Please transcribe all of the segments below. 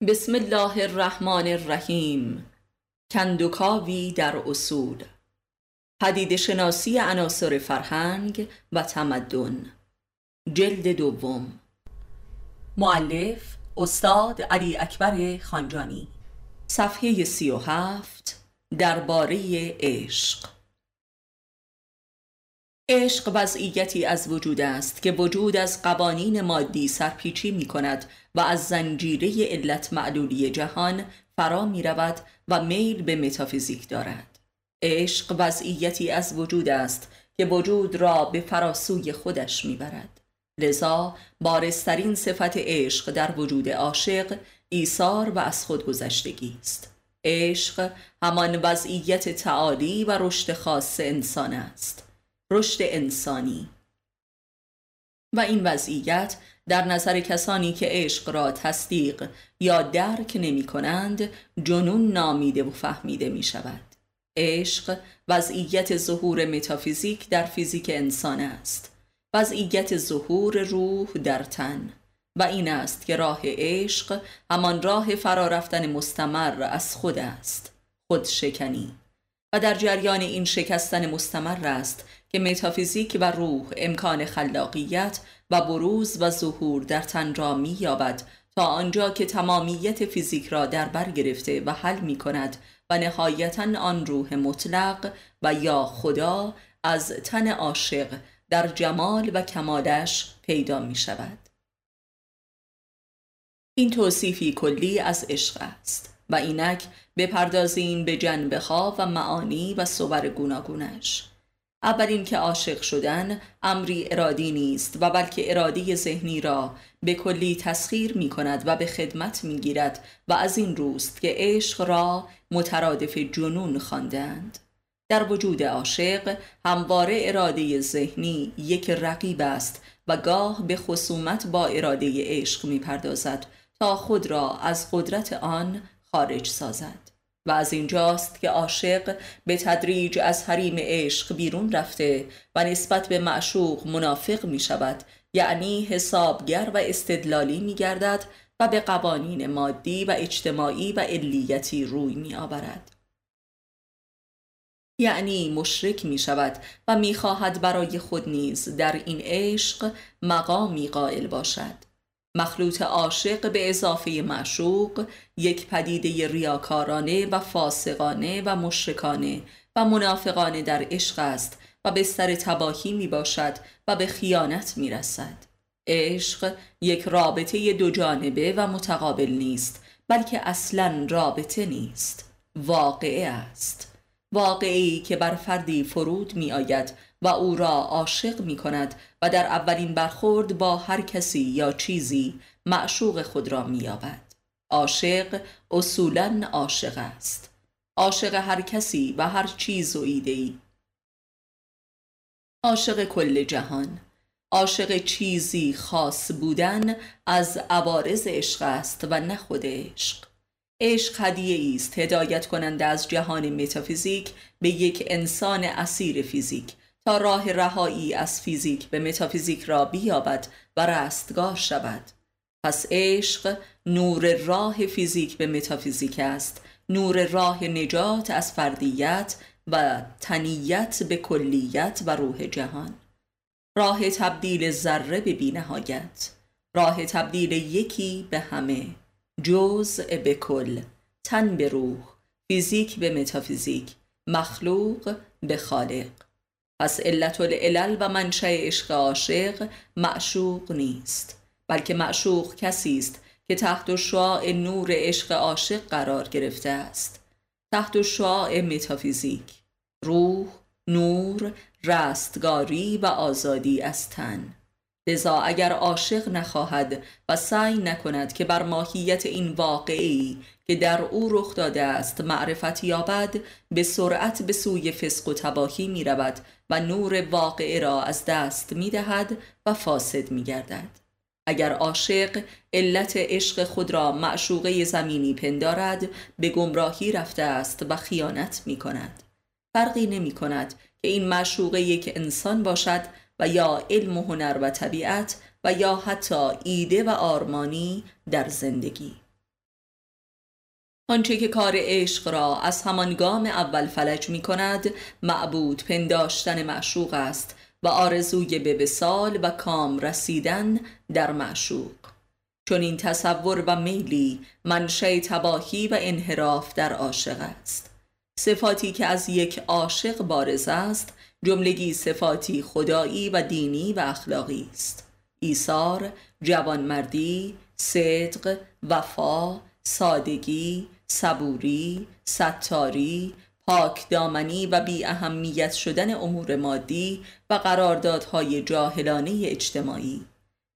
بسم الله الرحمن الرحیم. کندوکاوی در اصول. پدید شناسی عناصر فرهنگ و تمدن. جلد دوم. معلف استاد علی اکبر خانجانی. صفحه سی و هفت. درباره عشق. عشق وضعیتی از وجود است که وجود از قوانین مادی سرپیچی می کند و از زنجیره علت معلولی جهان فرا می رود و میل به متافیزیک دارد. عشق وضعیتی از وجود است که وجود را به فراسوی خودش می برد لذا بارسترین صفت عشق در وجود عاشق ایثار و از خودگذشتگی است. عشق همان وضعیت تعالی و رشد خاص انسان است. رشد انسانی. و این وضعیت در نظر کسانی که عشق را تصدیق یا درک نمی کنند جنون نامیده و فهمیده می شود. عشق وضعیت ظهور متافیزیک در فیزیک انسان است. وضعیت ظهور روح در تن. و این است که راه عشق همان راه فرا رفتن مستمر از خود است. خود شکنی و در جریان این شکستن مستمر است که متافیزیک و روح امکان خلاقیت و بروز و ظهور در تن را می یابد تا آنجا که تمامیت فیزیک را در بر گرفته و حل می کند و نهایتا آن روح مطلق و یا خدا از تن عاشق در جمال و کمالش پیدا می شود این توصیفی کلی از عشق است و اینک بپردازیم به جنبه ها و معانی و صور گوناگونش. اول که عاشق شدن امری ارادی نیست و بلکه ارادی ذهنی را به کلی تسخیر می کند و به خدمت می گیرد و از این روست که عشق را مترادف جنون خواندند. در وجود عاشق همواره اراده ذهنی یک رقیب است و گاه به خصومت با اراده عشق می پردازد تا خود را از قدرت آن خارج سازد و از اینجاست که عاشق به تدریج از حریم عشق بیرون رفته و نسبت به معشوق منافق می شود یعنی حسابگر و استدلالی می گردد و به قوانین مادی و اجتماعی و علیتی روی می آورد. یعنی مشرک می شود و می خواهد برای خود نیز در این عشق مقامی قائل باشد مخلوط عاشق به اضافه معشوق یک پدیده ریاکارانه و فاسقانه و مشرکانه و منافقانه در عشق است و بستر تباهی می باشد و به خیانت می رسد. عشق یک رابطه دو جانبه و متقابل نیست بلکه اصلا رابطه نیست واقعه است واقعی که بر فردی فرود می آید و او را عاشق می کند و در اولین برخورد با هر کسی یا چیزی معشوق خود را می یابد عاشق اصولا عاشق است. عاشق هر کسی و هر چیز و ایده ای عاشق کل جهان. عاشق چیزی خاص بودن از عوارض عشق است و نه خود عشق. عشق هدیه است هدایت کننده از جهان متافیزیک به یک انسان اسیر فیزیک راه رهایی از فیزیک به متافیزیک را بیابد و رستگار شود. پس عشق نور راه فیزیک به متافیزیک است. نور راه نجات از فردیت و تنیت به کلیت و روح جهان. راه تبدیل ذره به بینهایت راه تبدیل یکی به همه. جزء به کل. تن به روح. فیزیک به متافیزیک. مخلوق به خالق. پس علت العلل و منشأ عشق عاشق معشوق نیست بلکه معشوق کسی است که تحت شعاع نور عشق عاشق قرار گرفته است. تحت شعاع متافیزیک روح نور رستگاری و آزادی از تن. لذا اگر عاشق نخواهد و سعی نکند که بر ماهیت این واقعی که در او رخ داده است معرفت یابد به سرعت به سوی فسق و تباهی می رود و نور واقعه را از دست می دهد و فاسد می گردد. اگر عاشق علت عشق خود را معشوقه زمینی پندارد به گمراهی رفته است و خیانت می کند. فرقی نمی کند که این معشوقه یک انسان باشد و یا علم و هنر و طبیعت و یا حتی ایده و آرمانی در زندگی آنچه که کار عشق را از همان گام اول فلج می کند معبود پنداشتن معشوق است و آرزوی به وسال و کام رسیدن در معشوق. چون این تصور و میلی منشه تباهی و انحراف در عاشق است. صفاتی که از یک عاشق بارز است جملگی صفاتی خدایی و دینی و اخلاقی است. ایثار جوانمردی صدق وفا سادگی صبوری ستاری پاک دامنی و بی اهمیت شدن امور مادی و قراردادهای جاهلانه اجتماعی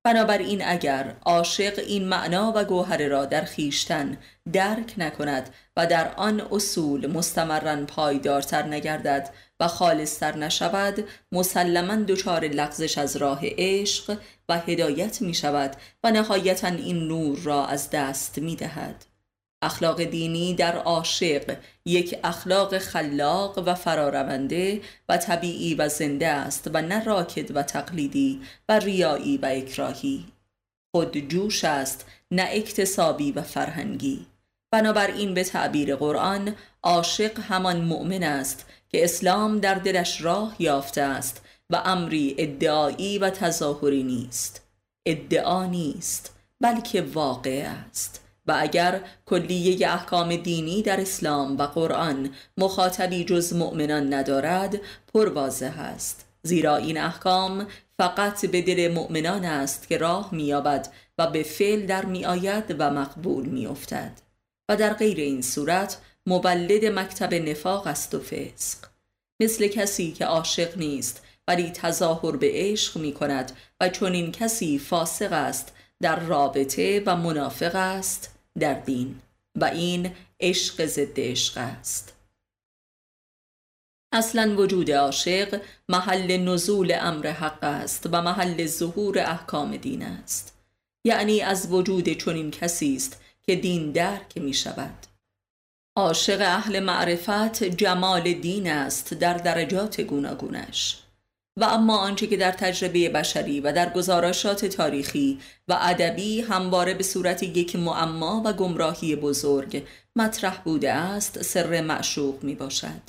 بنابراین اگر عاشق این معنا و گوهر را در خیشتن درک نکند و در آن اصول مستمرا پایدارتر نگردد و خالصتر نشود مسلما دچار لغزش از راه عشق و هدایت می شود و نهایتا این نور را از دست می دهد. اخلاق دینی در عاشق یک اخلاق خلاق و فرارونده و طبیعی و زنده است و نه راکد و تقلیدی و ریایی و اکراهی. خود جوش است نه اکتسابی و فرهنگی. بنابراین به تعبیر قرآن عاشق همان مؤمن است که اسلام در دلش راه یافته است و امری ادعایی و تظاهری نیست. ادعا نیست بلکه واقع است. و اگر کلیه احکام دینی در اسلام و قرآن مخاطبی جز مؤمنان ندارد پروازه است. زیرا این احکام فقط به دل مؤمنان است که راه مییابد و به فعل در میآید و مقبول میافتد. و در غیر این صورت مولد مکتب نفاق است و فسق. مثل کسی که عاشق نیست ولی تظاهر به عشق می کند و چون این کسی فاسق است در رابطه و منافق است در دین و این عشق ضد عشق است. اصلا وجود عاشق محل نزول امر حق است و محل ظهور احکام دین است. یعنی از وجود چنین کسی است که دین درک می شود. عاشق اهل معرفت جمال دین است در درجات گوناگونش. و اما آنچه که در تجربه بشری و در گزارشات تاریخی و ادبی همواره به صورت یک معما و گمراهی بزرگ مطرح بوده است سر معشوق می باشد.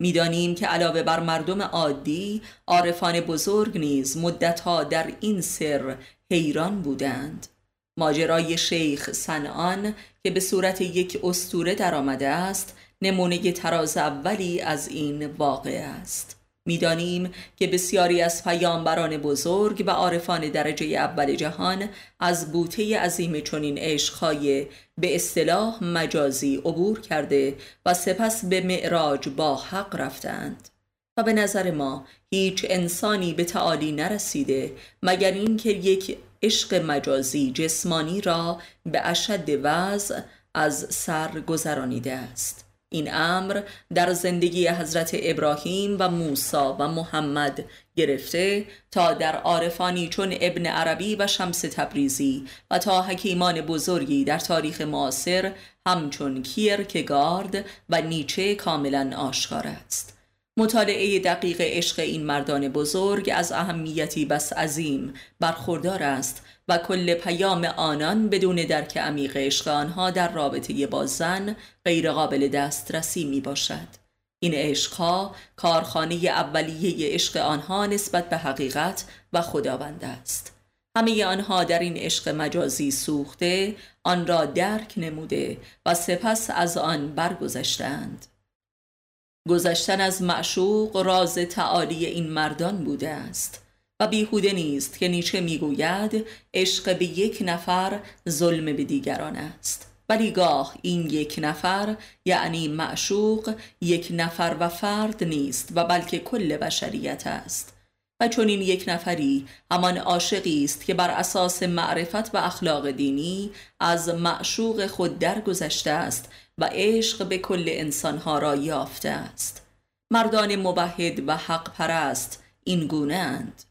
می‌دانیم که علاوه بر مردم عادی عارفان بزرگ نیز مدتها در این سر حیران بودند. ماجرای شیخ سنان که به صورت یک استوره درآمده است نمونه تراز اولی از این واقع است. می‌دانیم که بسیاری از پیامبران بزرگ و عارفان درجه اول جهان از بوته عظیم چنین عشقهای به اصطلاح مجازی عبور کرده و سپس به معراج با حق رفتند. و به نظر ما هیچ انسانی به تعالی نرسیده مگر اینکه یک عشق مجازی جسمانی را به اشد وضع از سر گذرانیده است. این امر در زندگی حضرت ابراهیم و موسی و محمد گرفته تا در عارفانی چون ابن عربی و شمس تبریزی و تا حکیمان بزرگی در تاریخ معاصر همچون کیرکگارد و نیچه کاملا آشکار است. مطالعه دقیق عشق این مردان بزرگ از اهمیتی بس عظیم برخوردار است و کل پیام آنان بدون درک عمیق عشق آنها در رابطه با زن غیر قابل دسترسی می باشد این عشقها کارخانه اولیه عشق آنها نسبت به حقیقت و خداوند است. همه آنها در این عشق مجازی سوخته آن را درک نموده و سپس از آن برگذشتند گذشتن از معشوق راز تعالی این مردان بوده است. و بیهوده نیست که نیچه می‌گوید عشق به یک نفر ظلم به دیگران است. ولی گاه این یک نفر یعنی معشوق یک نفر و فرد نیست و بلکه کل بشریت است. و چون این یک نفری همان عاشقی است که بر اساس معرفت و اخلاق دینی از معشوق خود درگذشته است و عشق به کل انسانها را یافته است. مردان مبهد و حق پرست این گونه اند.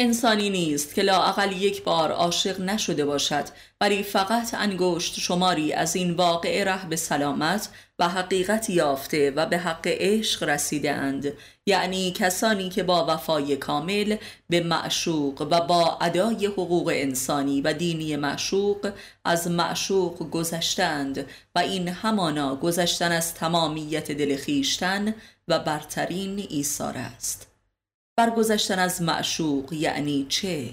انسانی نیست که لااقل یک بار عاشق نشده باشد ولی فقط انگشت شماری از این واقع ره به سلامت و حقیقت یافته و به حق عشق رسیده اند. یعنی کسانی که با وفای کامل به معشوق و با ادای حقوق انسانی و دینی معشوق از معشوق گذشتند و این همانا گذشتن از تمامیت دل خیشتن و برترین ایثار است. برگذشتن از معشوق یعنی چه؟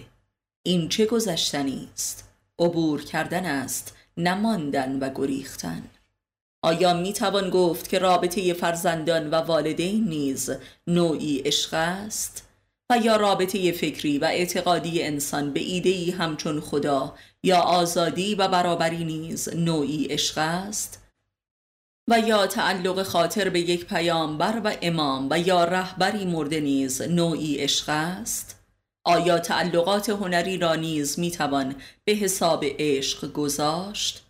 این چه گذشتنی است؟ عبور کردن است نماندن و گریختن آیا می توان گفت که رابطه فرزندان و والدین نیز نوعی عشق است؟ و یا رابطه فکری و اعتقادی انسان به ایدهی همچون خدا یا آزادی و برابری نیز نوعی عشق است؟ و یا تعلق خاطر به یک پیامبر و امام و یا رهبری مرده نیز نوعی عشق است؟ آیا تعلقات هنری را نیز می‌توان به حساب عشق گذاشت؟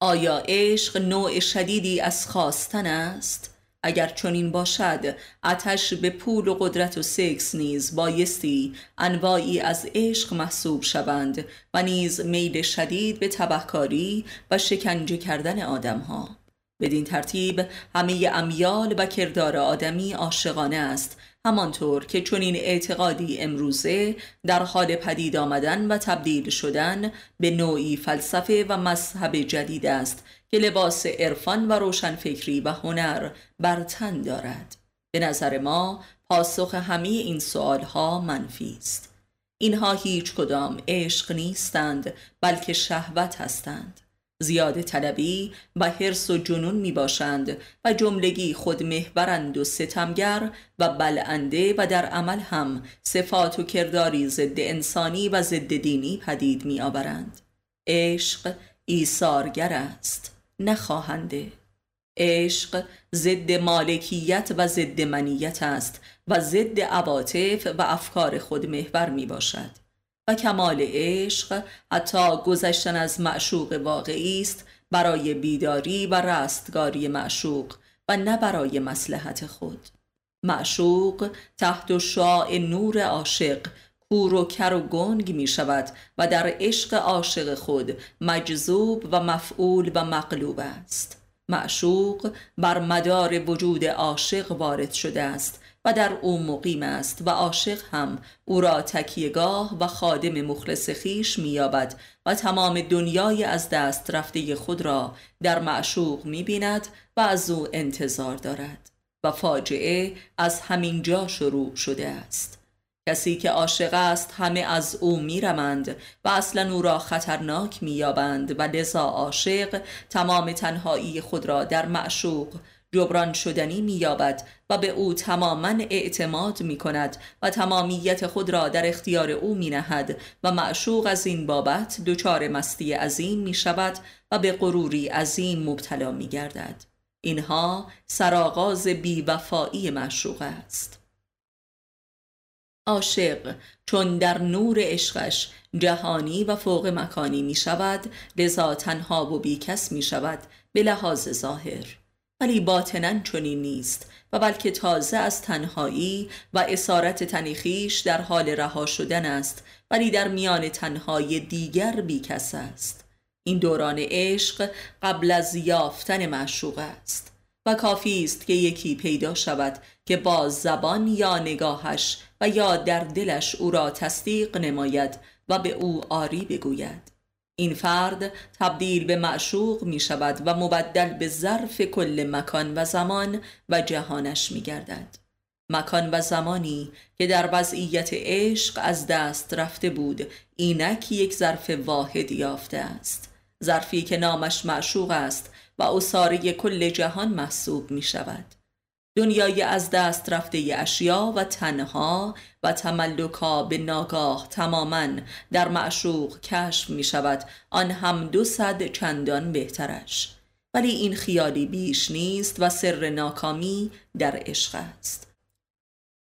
آیا عشق نوع شدیدی از خواستن است؟ اگر چنین باشد اتش به پول و قدرت و سکس نیز بایستی انواعی از عشق محسوب شوند و نیز میل شدید به تبهکاری و شکنجه کردن آدمها. بدین ترتیب همه امیال و کردار آدمی عاشقانه است. همانطور که چنین اعتقادی امروزه در حال پدید آمدن و تبدیل شدن به نوعی فلسفه و مذهب جدید است که لباس عرفان و روشنفکری و هنر بر تن دارد. به نظر ما پاسخ همه این سوال ها منفی است. اینها هیچ کدام عشق نیستند بلکه شهوت هستند. زیاد طلبی و حرس و جنون می باشند و جملگی خود محورند و ستمگر و بلنده و در عمل هم صفات و کرداری ضد انسانی و ضد دینی پدید می آورند عشق ایثارگر است نخواهنده عشق ضد مالکیت و ضد منیت است و ضد عواطف و افکار خود محور می باشد و کمال عشق حتی گذشتن از معشوق واقعی است برای بیداری و رستگاری معشوق و نه برای مسلحت خود. معشوق تحت شعاع نور عاشق کور و کر و گنگ می شود و در عشق عاشق خود مجذوب و مفعول و مقلوب است. معشوق بر مدار وجود عاشق وارد شده است و در او مقیم است و عاشق هم. او را تکیهگاه و خادم مخلص خیش مییابد و تمام دنیای از دست رفته خود را در معشوق می‌بیند و از او انتظار دارد و فاجعه از همین جا شروع شده است. کسی که عاشق است همه از او میرمند و اصلا او را خطرناک مییابند و لذا عاشق تمام تنهایی خود را در معشوق جبران شدنی مییابد و به او تماما اعتماد می کند و تمامیت خود را در اختیار او می نهد و معشوق از این بابت دچار مستی عظیم می شود و به غروری عظیم مبتلا می گردد اینها سرآغاز بیوفایی معشوق است. عاشق چون در نور عشقش جهانی و فوق مکانی می شود لذا تنها و بیکس می شود به لحاظ ظاهر. ولی باطنا چنین نیست و بلکه تازه از تنهایی و اسارت تنیخیش در حال رها شدن است ولی در میان تنهای دیگر بیکس است. این دوران عشق قبل از یافتن معشوق است و کافی است که یکی پیدا شود که با زبان یا نگاهش و یا در دلش او را تصدیق نماید و به او آری بگوید. این فرد تبدیل به معشوق می شود و مبدل به ظرف کل مکان و زمان و جهانش می گردد. مکان و زمانی که در وضعیت عشق از دست رفته بود اینک یک ظرف واحد یافته است ظرفی که نامش معشوق است و اصاره کل جهان محسوب می شود دنیای از دست رفته اشیا و تنها و تملکا به ناگاه تماما در معشوق کشف می شود آن هم دو صد چندان بهترش. ولی این خیالی بیش نیست و سر ناکامی در عشق است.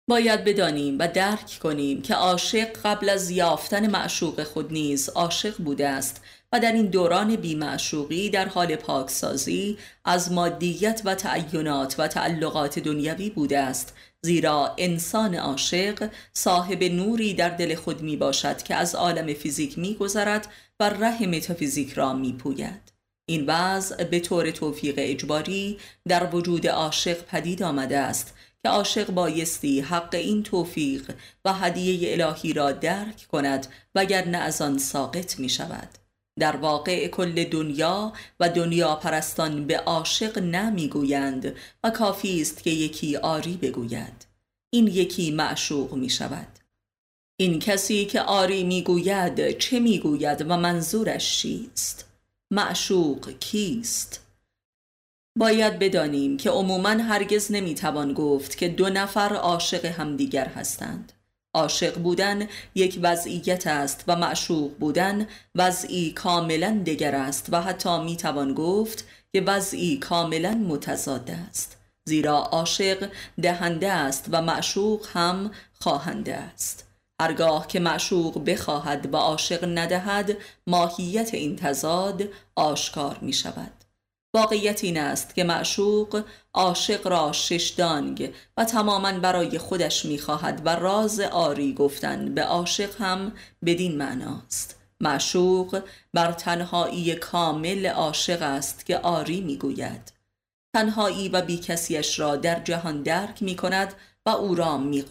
باید بدانیم و درک کنیم که عاشق قبل از یافتن معشوق خود نیز عاشق بوده است. و در این دوران بیمعشوقی در حال پاکسازی از مادیت و تعینات و تعلقات دنیوی بوده است زیرا انسان عاشق صاحب نوری در دل خود می باشد که از عالم فیزیک می گذرد و ره متافیزیک را می پوید. این وضع به طور توفیق اجباری در وجود عاشق پدید آمده است که عاشق بایستی حق این توفیق و هدیه الهی را درک کند وگرنه از آن ساقط می شود در واقع کل دنیا و دنیا پرستان به عاشق نمی‌گویند و کافی است که یکی آری بگوید. این یکی معشوق می شود این کسی که آری می‌گوید چه می‌گوید و منظورش چیست؟ معشوق کیست؟ باید بدانیم که عموما هرگز نمی‌توان گفت که دو نفر عاشق همدیگر هستند. عاشق بودن یک وضعیت است و معشوق بودن وضعی کاملا دیگر است و حتی می‌توان گفت که وضعی کاملا متضاد است. زیرا عاشق دهنده است و معشوق هم خواهنده است. هرگاه که معشوق بخواهد و عاشق ندهد ماهیت این تضاد آشکار می شود واقعیت این است که معشوق عاشق را ششدانگ و تماما برای خودش می‌خواهد و راز آری گفتن به عاشق هم بدین معناست معشوق بر تنهایی کامل عاشق است که آری می‌گوید. تنهایی و بیکسیش را در جهان درک می کند و او را می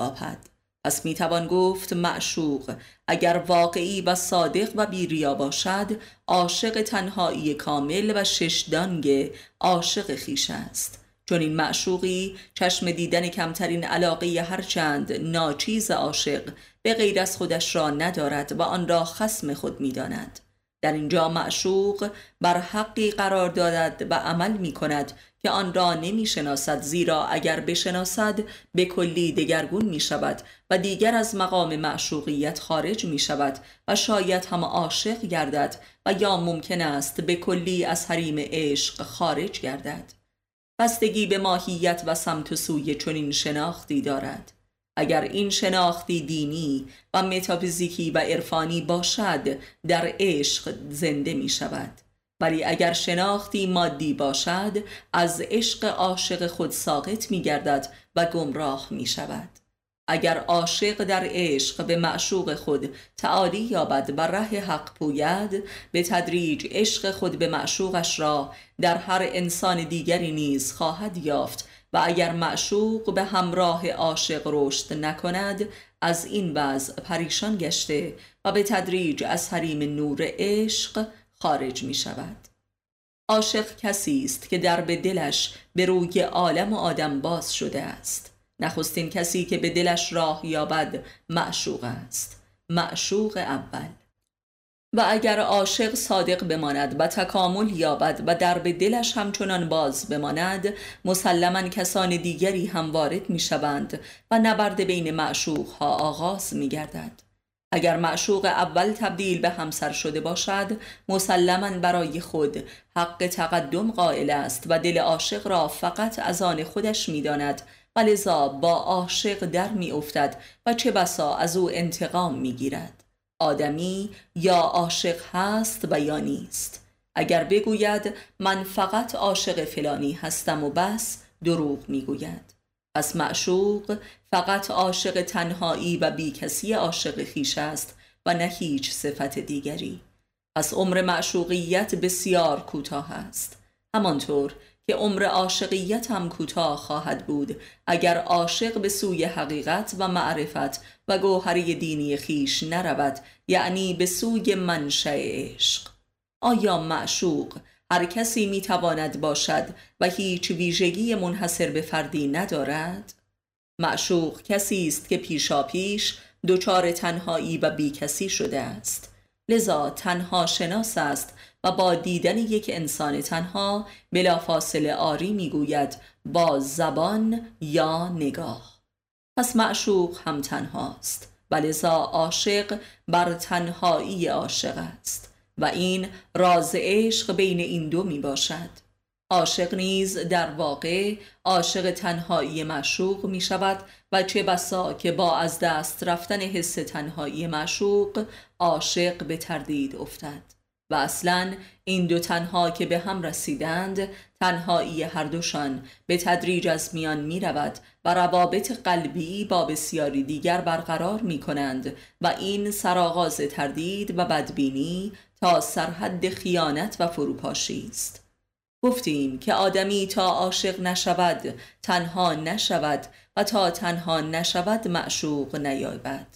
پس می توان گفت معشوق اگر واقعی و صادق و بیریا باشد عاشق تنهایی کامل و ششدانگ عاشق خیش است چون این معشوقی چشم دیدن کمترین علاقه هرچند ناچیز عاشق به غیر از خودش را ندارد و آن را خسم خود می داند. در اینجا معشوق بر حقی قرار دادد و عمل می کند که آن را نمی شناسد زیرا اگر بشناسد به کلی دگرگون می شود و دیگر از مقام معشوقیت خارج می شود و شاید هم عاشق گردد و یا ممکن است به کلی از حریم عشق خارج گردد. بستگی به ماهیت و سمت و سوی چنین شناختی دارد. اگر این شناختی دینی و متافیزیکی و عرفانی باشد در عشق زنده می شود ولی اگر شناختی مادی باشد از عشق عاشق خود ساقط می گردد و گمراه می شود اگر عاشق در عشق به معشوق خود تعالی یابد و ره حق پوید به تدریج عشق خود به معشوقش را در هر انسان دیگری نیز خواهد یافت و اگر معشوق به همراه عاشق رشد نکند از این وضع پریشان گشته و به تدریج از حریم نور عشق خارج می شود. عاشق کسی است که در به دلش به روی عالم و آدم باز شده است. نخستین کسی که به دلش راه یابد معشوق است. معشوق اول. و اگر عاشق صادق بماند و تکامل یابد و در به دلش همچنان باز بماند مسلما کسان دیگری هم وارد می شوند و نبرد بین معشوق ها آغاز می گردد. اگر معشوق اول تبدیل به همسر شده باشد مسلما برای خود حق تقدم قائل است و دل عاشق را فقط از آن خودش می‌داند. و لذا با عاشق در می افتد و چه بسا از او انتقام می گیرد آدمی یا عاشق هست و یا نیست. اگر بگوید من فقط عاشق فلانی هستم و بس دروغ می‌گوید. پس معشوق فقط عاشق تنهایی و بیکسی عاشق خیش است و نه هیچ صفت دیگری. پس عمر معشوقیت بسیار کوتاه است. همانطور که عمر عاشقیت هم کوتاه خواهد بود اگر عاشق به سوی حقیقت و معرفت و گوهری دینی خیش نرود یعنی به سوی منشأ عشق. آیا معشوق هر کسی می تواند باشد و هیچ ویژگی منحصر به فردی ندارد؟ معشوق کسی است که پیشا پیش دچار تنهایی و بیکسی شده است. لذا تنها شناس است و با دیدن یک انسان تنها بلافاصله آری می‌گوید با زبان یا نگاه. پس معشوق هم تنهاست و لذا عاشق بر تنهایی عاشق است. و این راز عشق بین این دو می باشد عاشق نیز در واقع عاشق تنهایی معشوق می شود و چه بسا که با از دست رفتن حس تنهایی معشوق عاشق به تردید افتد. و اصلا این دو تنها که به هم رسیدند تنهایی هر دوشان به تدریج از میان می رود و روابط قلبی با بسیاری دیگر برقرار می کنند و این سرآغاز تردید و بدبینی تا سرحد خیانت و فروپاشی است. گفتیم که آدمی تا عاشق نشود تنها نشود و تا تنها نشود معشوق نیابد.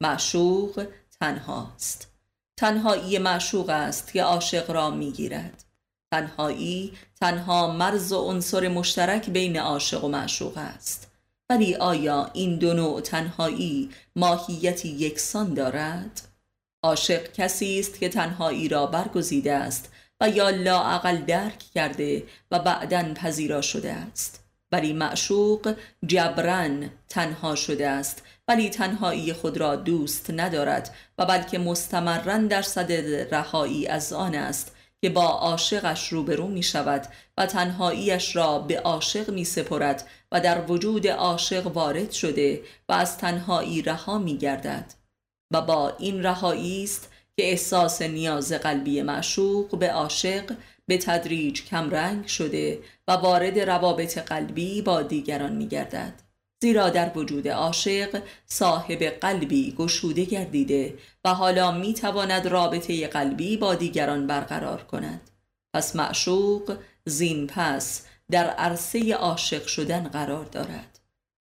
معشوق تنهاست. تنهایی معشوق است که عاشق را می‌گیرد. تنهایی تنها مرز و عنصر مشترک بین عاشق و معشوق است. ولی آیا این دو نوع تنهایی ماهیتی یکسان دارد؟ عاشق کسی است که تنهایی را برگزیده است و یا لاعقل درک کرده و بعدا پذیرا شده است. ولی معشوق جبران تنها شده است ولی تنهایی خود را دوست ندارد و بلکه مستمرا در صدد رهایی از آن است که با عاشقش روبرو می شود و تنهاییش را به عاشق می سپرد و در وجود عاشق وارد شده و از تنهایی رها می گردد. و با این رهایی است که احساس نیاز قلبی معشوق به عاشق به تدریج کمرنگ شده و وارد روابط قلبی با دیگران می گردد. زیرا در وجود عاشق صاحب قلبی گشوده گردیده و حالا می تواند رابطه قلبی با دیگران برقرار کند پس معشوق زین پس در عرصه عاشق شدن قرار دارد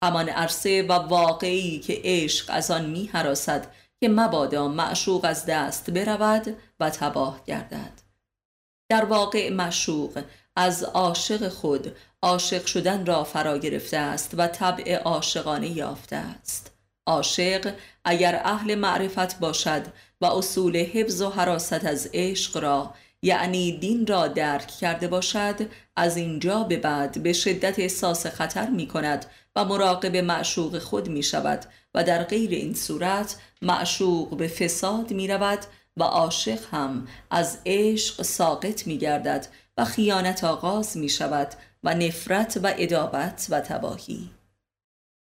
همان عرصه و واقعی که عشق از آن می حراسد که مبادا معشوق از دست برود و تباه گردد. در واقع معشوق از عاشق خود عاشق شدن را فرا گرفته است و طبع عاشقانه یافته است. عاشق اگر اهل معرفت باشد و اصول حفظ و حراست از عشق را یعنی دین را درک کرده باشد از اینجا به بعد به شدت احساس خطر می کند و مراقب معشوق خود می شود و در غیر این صورت معشوق به فساد می رود و عاشق هم از عشق ساقط می گردد و خیانت آغاز می شود و نفرت و ادابت و تباهی.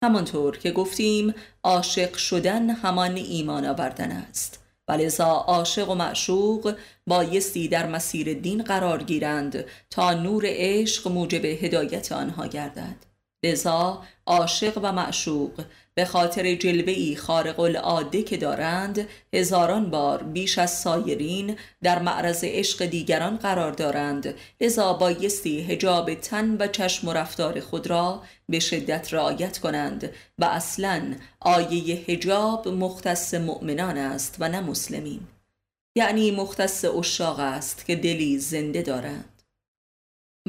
همانطور که گفتیم عاشق شدن همان ایمان آوردن است. ولذا عاشق و معشوق بایستی در مسیر دین قرار گیرند تا نور عشق موجب هدایت آنها گردد. لذا عاشق و معشوق به خاطر جلوهی خارق العاده که دارند هزاران بار بیش از سایرین در معرض عشق دیگران قرار دارند. لذا بایستی هجاب تن و چشم و رفتار خود را به شدت رعایت کنند و اصلا آیه هجاب مختص مؤمنان است و نه مسلمین. یعنی مختص اشاق است که دلی زنده دارند.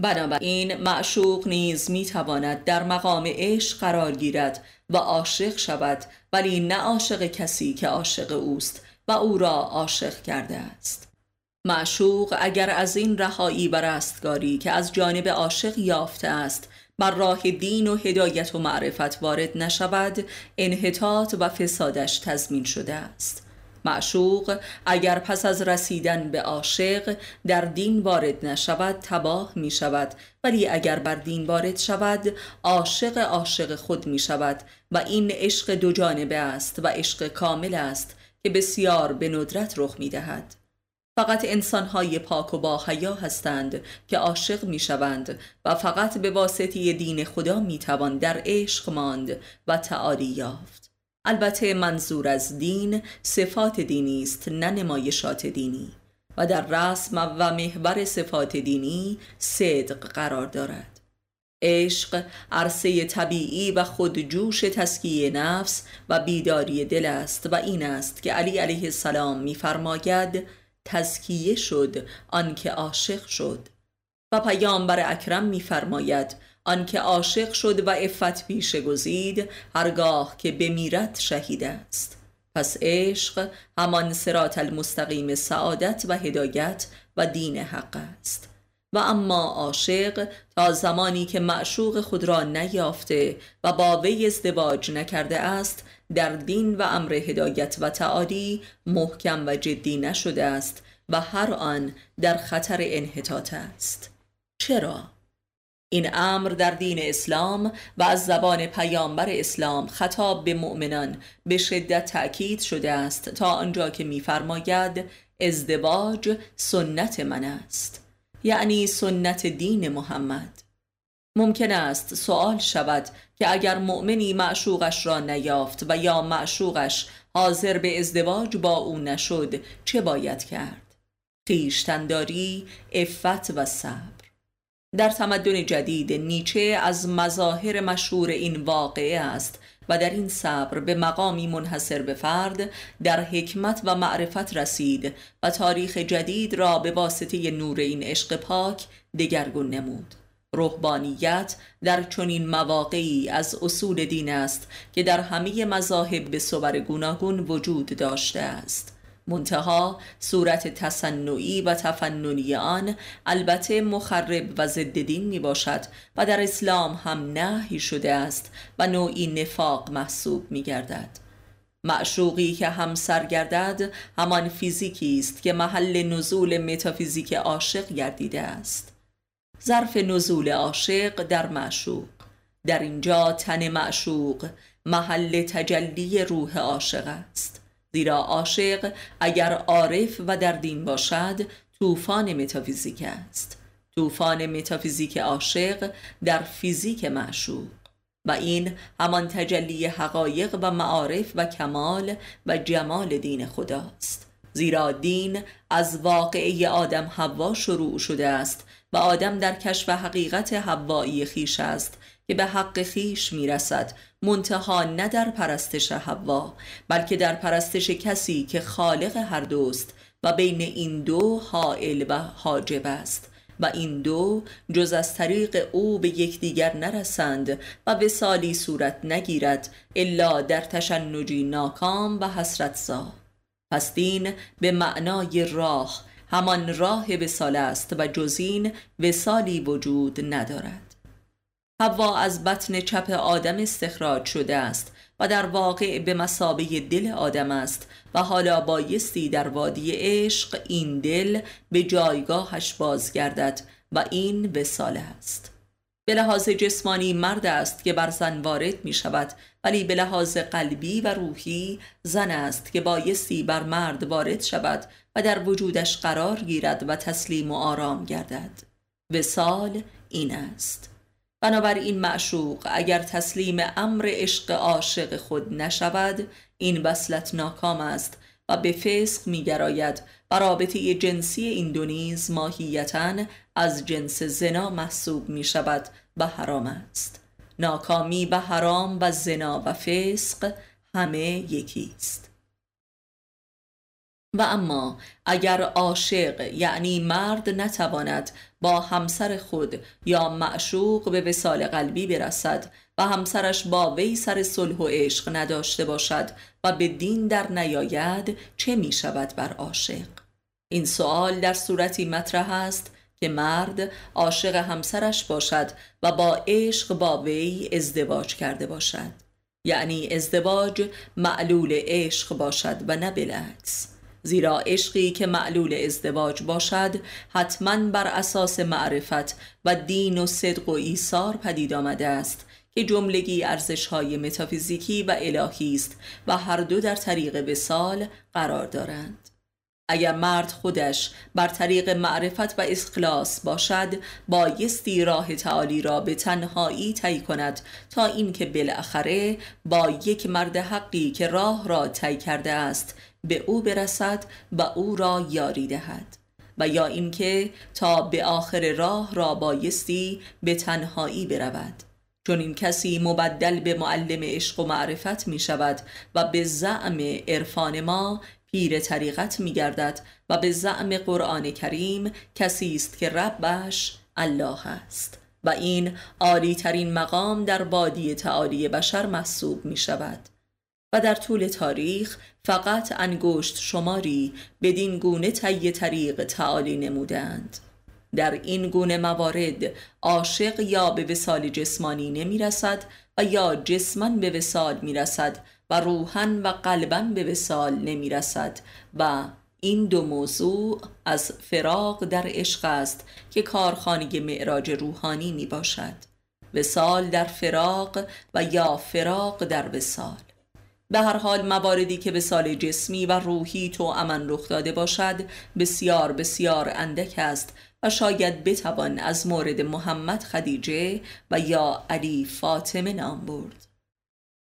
بنابراین معشوق نیز می‌تواند در مقام عشق قرار گیرد و عاشق شود ولی نه عاشق کسی که عاشق اوست و او را عاشق کرده است. معشوق اگر از این رهایی و رستگاری که از جانب عاشق یافته است بر راه دین و هدایت و معرفت وارد نشود انحطاط و فسادش تضمین شده است. معشوق اگر پس از رسیدن به عاشق در دین وارد نشود تباه می شود ولی اگر بر دین وارد شود عاشق عاشق خود می شود و این عشق دو جانبه است و عشق کامل است که بسیار به ندرت رخ می دهد فقط انسانهای پاک و با حیا هستند که عاشق می شوند و فقط به واسطه دین خدا می توان در عشق ماند و تعالی یافت. البته منظور از دین صفات دینی است نه نمایشات دینی. و در رسم و محور صفات دینی صدق قرار دارد. عشق عرصه طبیعی و خودجوش تسکیه نفس و بیداری دل است و این است که علی علیه السلام میفرماید تزکیه شد آنکه عاشق شد. و پیامبر اکرم میفرماید آنکه عاشق شد و افت پیش گزید هرگاه که بمیرد شهید است. پس عشق همان سرات المستقیم سعادت و هدایت و دین حق است. و اما عاشق تا زمانی که معشوق خود را نیافته و با وی ازدواج نکرده است در دین و امر هدایت و تعالی محکم و جدی نشده است و هر آن در خطر انحطاط است. چرا؟ این امر در دین اسلام و از زبان پیامبر اسلام خطاب به مؤمنان به شدت تأکید شده است تا آنجا که میفرماید ازدواج سنت من است یعنی سنت دین محمد ممکن است سوال شود که اگر مؤمنی معشوقش را نیافت و یا معشوقش حاضر به ازدواج با او نشد چه باید کرد؟ خیشتنداری، افت و صبر در تمدن جدید نیچه از مظاهر مشهور این واقعه است و در این صبر به مقامی منحصر به فرد در حکمت و معرفت رسید و تاریخ جدید را به واسطه نور این عشق پاک دگرگون نمود. روحانیت در چنین مواقعی از اصول دین است که در همه مذاهب به صور گوناگون وجود داشته است. منتها صورت تصنعی و تفننی آن البته مخرب و ضد دین می باشد و در اسلام هم نهی شده است و نوعی نفاق محسوب می گردد معشوقی که هم گردد همان فیزیکی است که محل نزول متافیزیک عاشق گردیده است. ظرف نزول عاشق در معشوق. در اینجا تن معشوق محل تجلی روح عاشق است. زیرا عاشق اگر عارف و در دین باشد طوفان متافیزیک است. طوفان متافیزیک عاشق در فیزیک معشوق. و این همان تجلی حقایق و معارف و کمال و جمال دین خداست. زیرا دین از واقعه آدم حوا شروع شده است و آدم در کشف حقیقت حوایی خیش است که به حق خیش می‌رسد منتها نه در پرستش حوا بلکه در پرستش کسی که خالق هر دوست و بین این دو حائل و حاجب است. و این دو جز از طریق او به یکدیگر نرسند و وسالی صورت نگیرد الا در تشنجی ناکام و حسرت زا پس دین به معنای راه همان راه وسال است و جزین وسالی وجود ندارد. حوا از بطن چپ آدم استخراج شده است و در واقع به مسابه دل آدم است و حالا بایستی در وادی عشق این دل به جایگاهش بازگردد و این وسال است. به لحاظ جسمانی مرد است که بر زن وارد می شود ولی به لحاظ قلبی و روحی زن است که بایستی بر مرد وارد شود و در وجودش قرار گیرد و تسلیم و آرام گردد. وسال این است. بنابراین معشوق اگر تسلیم امر عشق عاشق خود نشود این وصلت ناکام است و به فسق میگراید و رابطه جنسی این دو ماهیتا از جنس زنا محسوب می شود و حرام است. ناکامی و حرام و زنا و فسق همه یکی است. و اما اگر عاشق یعنی مرد نتواند با همسر خود یا معشوق به وسال قلبی برسد و همسرش با وی سر صلح و عشق نداشته باشد و به دین در نیاید چه می شود بر عاشق؟ این سوال در صورتی مطرح است که مرد عاشق همسرش باشد و با عشق با وی ازدواج کرده باشد. یعنی ازدواج معلول عشق باشد و نه بالعکس زیرا عشقی که معلول ازدواج باشد حتما بر اساس معرفت و دین و صدق و ایثار پدید آمده است که جملگی ارزش های متافیزیکی و الهی است و هر دو در طریق وسال قرار دارند. اگر مرد خودش بر طریق معرفت و اخلاص باشد بایستی راه تعالی را به تنهایی طی کند تا اینکه بالاخره با یک مرد حقی که راه را طی کرده است به او برسد و او را یاری دهد. و یا اینکه تا به آخر راه را بایستی به تنهایی برود. چون این کسی مبدل به معلم عشق و معرفت می شود و به زعم عرفان ما پیر طریقت می گردد و به زعم قرآن کریم کسی است که ربش الله است و این عالی ترین مقام در بادی تعالی بشر محسوب می شود و در طول تاریخ فقط انگشت شماری بدین گونه طی طریق تعالی نمودند در این گونه موارد عاشق یا به وسال جسمانی نمی رسد و یا جسمن به وسال می رسد و روحن و قلبا به وسال نمی رسد و این دو موضوع از فراق در عشق است که کارخانه معراج روحانی می باشد وسال در فراق و یا فراق در وسال به هر حال مواردی که به جسمی و روحی تو امن رخ داده باشد بسیار بسیار اندک است و شاید بتوان از مورد محمد خدیجه و یا علی فاطمه نام برد.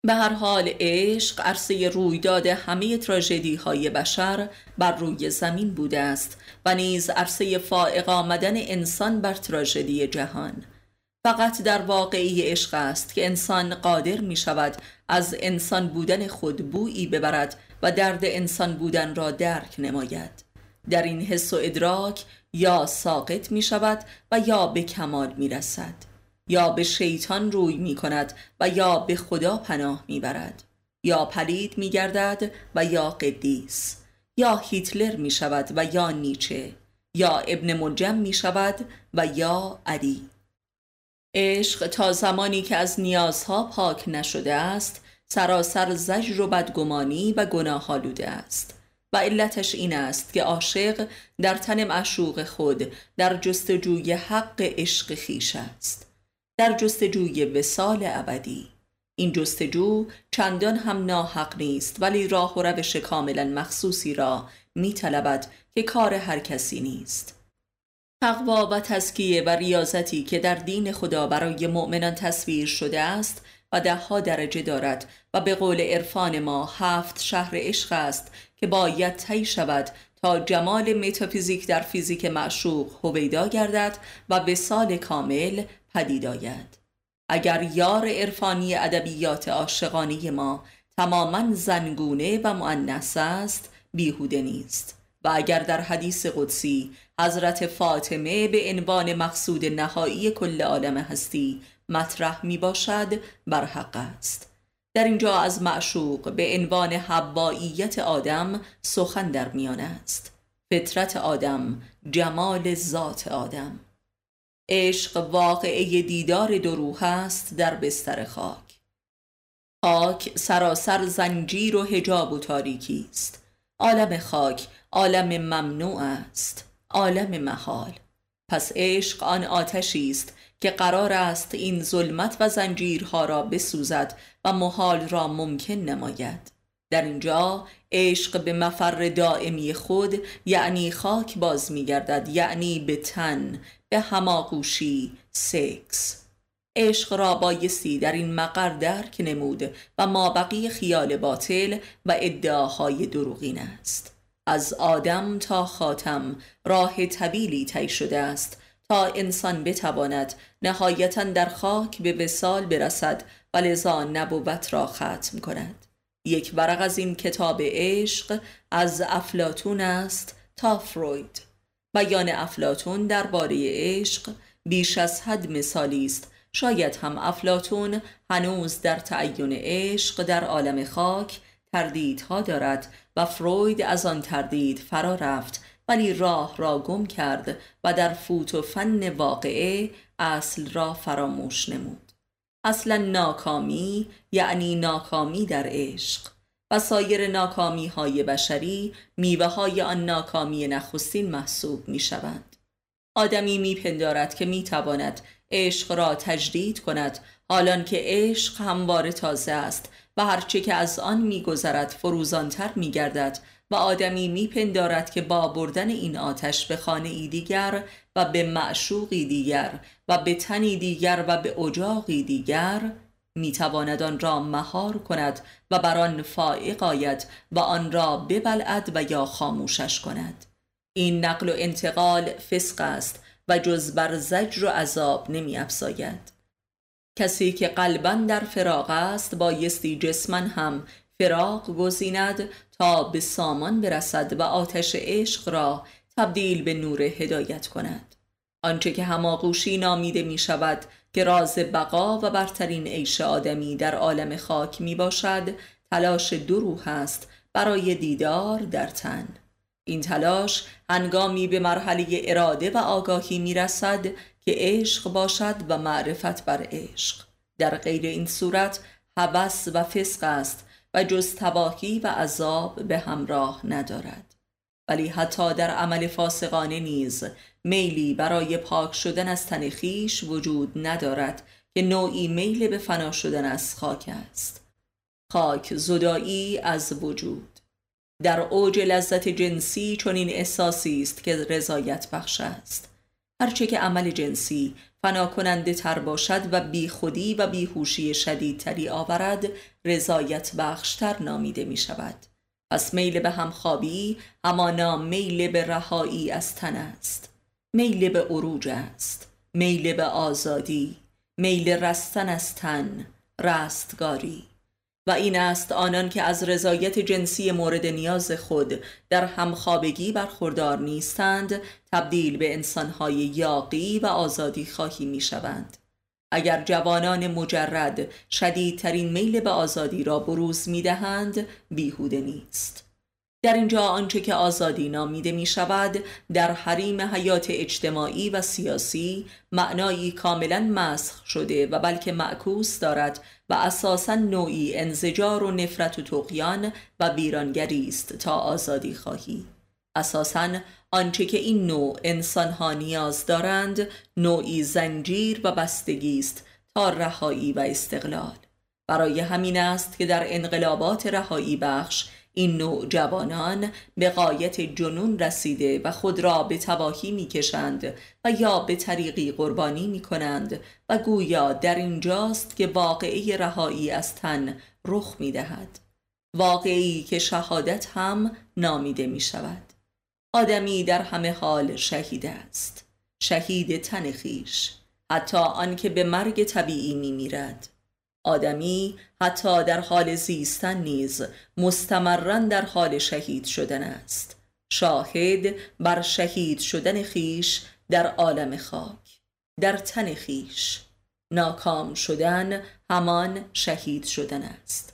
به هر حال عشق عرصه رویداد همه تراژدی های بشر بر روی زمین بوده است و نیز عرصه فائق آمدن انسان بر تراژدی جهان. فقط در واقعی عشق است که انسان قادر می شود از انسان بودن خود بویی ببرد و درد انسان بودن را درک نماید. در این حس و ادراک یا ساقط می شود و یا به کمال می رسد یا به شیطان روی می کند و یا به خدا پناه می برد یا پلید می گردد و یا قدیس. یا هیتلر می شود و یا نیچه. یا ابن ملجم می شود و یا علی. عشق تا زمانی که از نیازها پاک نشده است سراسر زجر و بدگمانی و گناه آلوده است. و علتش این است که عاشق در تن معشوق خود در جستجوی حق عشق خیش است. در جستجوی وسال ابدی. این جستجو چندان هم ناحق نیست ولی راه و روش کاملا مخصوصی را می که کار هر کسی نیست. تقوا و تزکیه و ریاضتی که در دین خدا برای مؤمنان تصویر شده است و دهها درجه دارد و به قول عرفان ما هفت شهر عشق است که باید طی شود تا جمال متافیزیک در فیزیک معشوق هویدا گردد و به سال کامل پدید آید. اگر یار عرفانی ادبیات عاشقانه ما تماما زنگونه و معنس است بیهوده نیست. و اگر در حدیث قدسی حضرت فاطمه به عنوان مقصود نهایی کل عالم هستی مطرح می باشد بر حق است. در اینجا از معشوق به عنوان حباییت آدم سخن در میان است. فطرت آدم جمال ذات آدم. عشق واقعه دیدار دروح است در بستر خاک. خاک سراسر زنجیر و هجاب و تاریکی است. عالم خاک عالم ممنوع است. عالم محال. پس عشق آن آتشی است که قرار است این ظلمت و زنجیرها را بسوزد و محال را ممکن نماید. در اینجا عشق به مفر دائمی خود یعنی خاک باز میگردد یعنی به تن به هماغوشی. سکس. عشق را بایستی در این مقر درک نمود و ما بقی خیال باطل و ادعاهای دروغین است. از آدم تا خاتم راه طویلی طی شده است تا انسان بتواند نهایتا در خاک به وسال برسد و لذا نبوت را ختم کند. یک ورق از این کتاب عشق از افلاتون است تا فروید. بیان افلاتون درباره عشق بیش از حد مثالی است. شاید هم افلاتون هنوز در تعین عشق در عالم خاک تردیدها دارد و فروید از آن تردید فرا رفت ولی راه را گم کرد و در فوت و فن واقعه اصل را فراموش نمود. اصلا ناکامی یعنی ناکامی در عشق. و سایر ناکامی های بشری میوه های آن ناکامی نخستین محسوب می شوند آدمی میپندارد که می‌تواند عشق را تجدید کند حالان که عشق همواره تازه است و هرچه که از آن میگذرد فروزانتر میگردد و آدمی میپندارد که با بردن این آتش به خانه ای دیگر و به معشوقی دیگر و به تنی دیگر و به اجاقی دیگر می‌تواند آن را مهار کند و بر آن فائق آید و آن را ببلعد و یا خاموشش کند این نقل و انتقال فسق است و جز بر زجر و عذاب نمی افزاید. کسی که قلبا در فراغ است بایستی جسما هم فراغ گزیند تا به سامان برسد و آتش عشق را تبدیل به نور هدایت کند آنچه که هماغوشی نامیده می شود که راز بقا و برترین عیش آدمی در عالم خاک می باشد تلاش دو روح است برای دیدار در تن. این تلاش هنگامی به مرحله اراده و آگاهی می رسد که عشق باشد و معرفت بر عشق. در غیر این صورت هوس و فسق است و جز تباهی و عذاب به همراه ندارد. ولی حتی در عمل فاسقانه نیز میلی برای پاک شدن از تن خیش وجود ندارد که نوعی میل به فنا شدن از خاک است. خاک زدایی از وجود. در اوج لذت جنسی چنین احساسی است که رضایت بخش است. هرچه که عمل جنسی فنا کننده تر باشد و بی خودی و بیهوشی شدیدتری آورد رضایت بخشتر نامیده می شود. پس میل به همخوابی همانا میل به رهایی از تن است. میل به عروج است میل به آزادی میل رستن از تن رستگاری. و این است آنان که از رضایت جنسی مورد نیاز خود در همخوابگی برخوردار نیستند تبدیل به انسانهای یاقی و آزادی خواهی می شوند اگر جوانان مجرد شدیدترین میل به آزادی را بروز می دهند بیهوده نیست. در اینجا آنچه که آزادی نامیده می شود در حریم حیات اجتماعی و سیاسی معنایی کاملا مسخ شده و بلکه معکوس دارد و اساسا نوعی انزجار و نفرت و تقیان و ویرانگری است تا آزادی خواهی. اساسا آنچه که این نوع انسانها نیاز دارند نوعی زنجیر و بستگی است تا رهایی و استقلال. برای همین است که در انقلابات رهایی بخش این نوع جوانان به قایت جنون رسیده و خود را به تباهی می کشند و یا به طریقی قربانی می کنند و گویا در اینجاست که واقعی رهایی از تن رخ می دهد واقعی که شهادت هم نامیده می شود آدمی در همه حال شهید است. شهید تن خیش. حتی آنکه به مرگ طبیعی می میرد آدمی حتی در حال زیستن نیز مستمرا در حال شهید شدن است. شاهد بر شهید شدن خیش در عالم خاک در تن خیش. ناکام شدن همان شهید شدن است.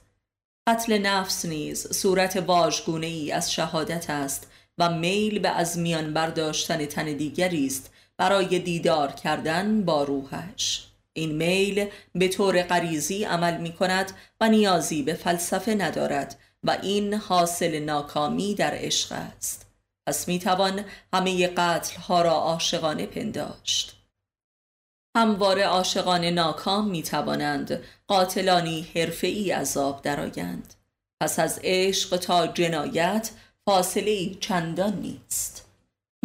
قتل نفس نیز صورت واژگونه ای از شهادت است و میل به از میان برداشتن تن دیگری است برای دیدار کردن با روحش. این میل به طور غریزی عمل می کند و نیازی به فلسفه ندارد و این حاصل ناکامی در عشق است. پس می توان همه قتل ها را عاشقانه پنداشت. همواره عاشقان ناکام می توانند قاتلانی حرفه‌ای عذاب درآیند. پس از عشق تا جنایت فاصله چندان نیست.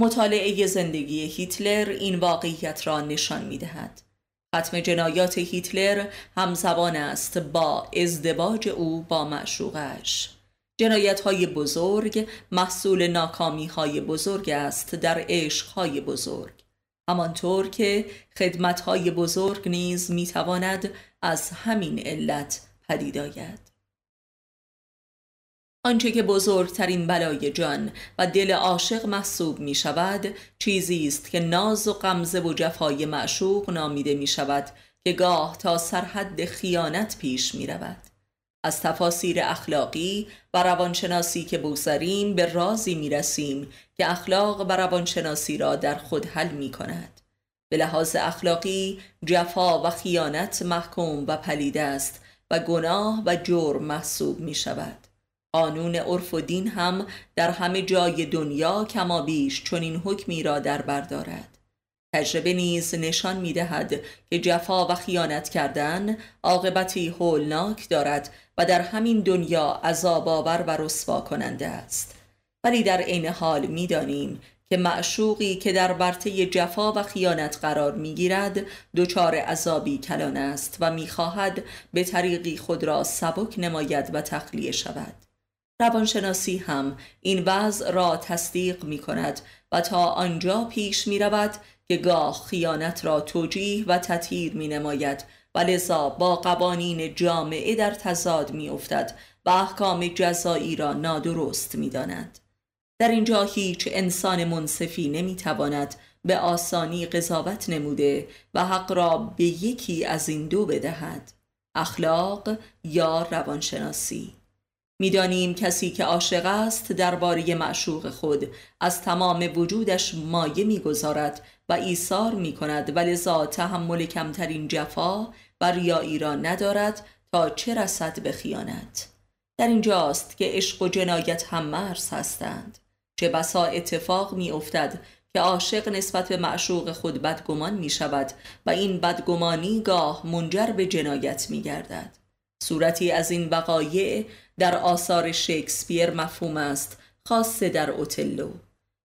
مطالعه زندگی هیتلر این واقعیت را نشان می دهد ختم جنایات هیتلر همزبان است با ازدواج او با معشوقش. جنایت های بزرگ محصول ناکامی های بزرگ است در عشق های بزرگ. همانطور که خدمت های بزرگ نیز می تواند از همین علت پدید آید. آنچه که بزرگترین بلای جان و دل عاشق محسوب می شود چیزی است که ناز و غمزه و جفای معشوق نامیده می شود که گاه تا سرحد خیانت پیش می رود از تفاسیر اخلاقی و روانشناسی که بگذاریم به رازی می رسیم که اخلاق و روانشناسی را در خود حل می کند به لحاظ اخلاقی جفا و خیانت محکوم و پلید است و گناه و جرم محسوب می شود قانون عرف و دین هم در همه جای دنیا کما بیش این حکمی را در بردارد تجربه نیز نشان می دهد که جفا و خیانت کردن عاقبتی هولناک دارد و در همین دنیا عذاب آور و رسوا کننده است. ولی در عین حال می دانیم که معشوقی که در برته جفا و خیانت قرار می گیرد دچار عذابی کلان است و می خواهد به طریقی خود را سبک نماید و تخلیه شود. روانشناسی هم این وضع را تصدیق می کند و تا آنجا پیش می رود که گاه خیانت را توجیه و تطهیر می نماید و لذا با قوانین جامعه در تضاد می افتد و احکام جزایی را نادرست می داند. در اینجا هیچ انسان منصفی نمی تواند به آسانی قضاوت نموده و حق را به یکی از این دو بدهد. اخلاق یا روانشناسی؟ می‌دانیم کسی که عاشق است درباره معشوق خود از تمام وجودش مایه می‌گذارد و ایثار می کند و لذا تحمل کمترین جفا و ریایی را ندارد تا چه رسد به خیانت. در اینجاست که عشق و جنایت هم مرز هستند. چه بسا اتفاق می افتد که عاشق نسبت به معشوق خود بدگمان می شود و این بدگمانی گاه منجر به جنایت می گردد صورتی از این وقایع در آثار شکسپیر مفهوم است خاصه در اوتلو.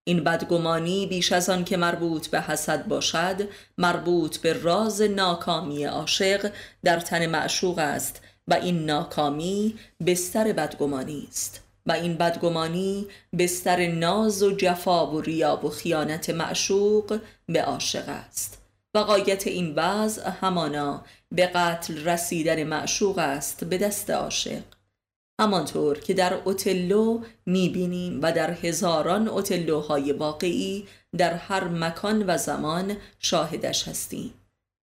این بدگمانی بیش از آن که مربوط به حسد باشد مربوط به راز ناکامی عاشق در تن معشوق است و این ناکامی بستر بدگمانی است و این بدگمانی بستر ناز و جفا و ریا و خیانت معشوق به عاشق است. و قایت این وضع همانا به قتل رسیدن معشوق است به دست عاشق. همانطور که در اوتلو می‌بینیم و در هزاران اوتلوهای واقعی در هر مکان و زمان شاهدش هستیم.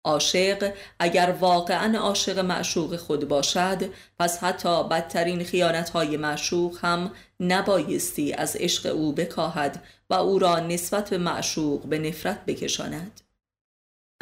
عاشق اگر واقعا عاشق معشوق خود باشد پس حتی بدترین خیانت های معشوق هم نبایستی از عشق او بکاهد و او را نسبت به معشوق به نفرت بکشاند.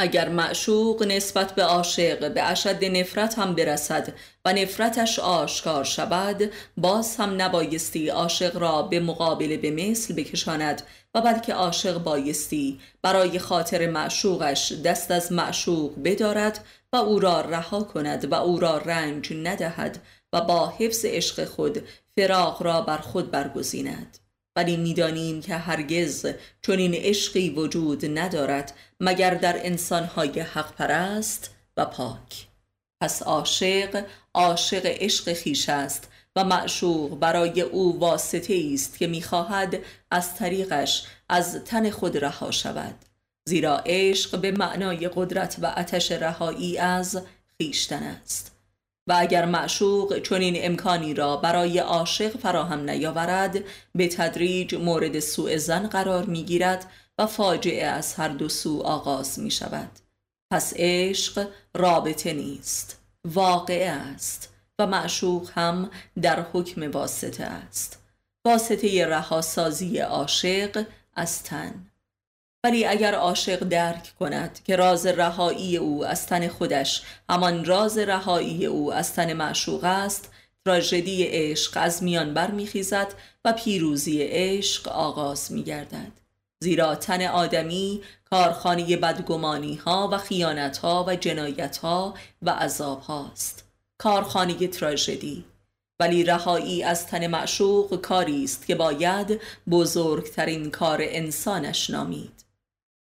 اگر معشوق نسبت به عاشق به اشد نفرت هم برسد و نفرتش آشکار شود باز هم نبایستی عاشق را به مقابله به مثل بکشاند و بلکه عاشق بایستی برای خاطر معشوقش دست از معشوق بدارد و او را رها کند و او را رنج ندهد و با حفظ عشق خود فراغ را بر خود برگزیند. ولی می‌دانیم که هرگز چون این عشقی وجود ندارد مگر در انسانهای حق پرست و پاک. پس عاشق عاشق عشق خیش است و معشوق برای او واسطه است که می‌خواهد از طریقش از تن خود رها شود. زیرا عشق به معنای قدرت و آتش رهایی از خیشتن است. و اگر معشوق چنین امکانی را برای عاشق فراهم نیاورد به تدریج مورد سوء زن قرار می‌گیرد و فاجعه از هر دو سو آغاز می شود پس عشق رابطه نیست واقعه است و معشوق هم در حکم واسطه است. واسطه رهاسازی عاشق از تن. ولی اگر عاشق درک کند که راز رهایی او از تن خودش همان راز رهایی او از تن معشوق است تراژدی عشق از میان برمیخیزد و پیروزی عشق آغاز میگردد. زیرا تن آدمی کارخانه بدگمانی ها و خیانت ها و جنایت ها و عذاب هاست کارخانه تراژدی. ولی رهایی از تن معشوق کاری است که باید بزرگترین کار انسانش نامید.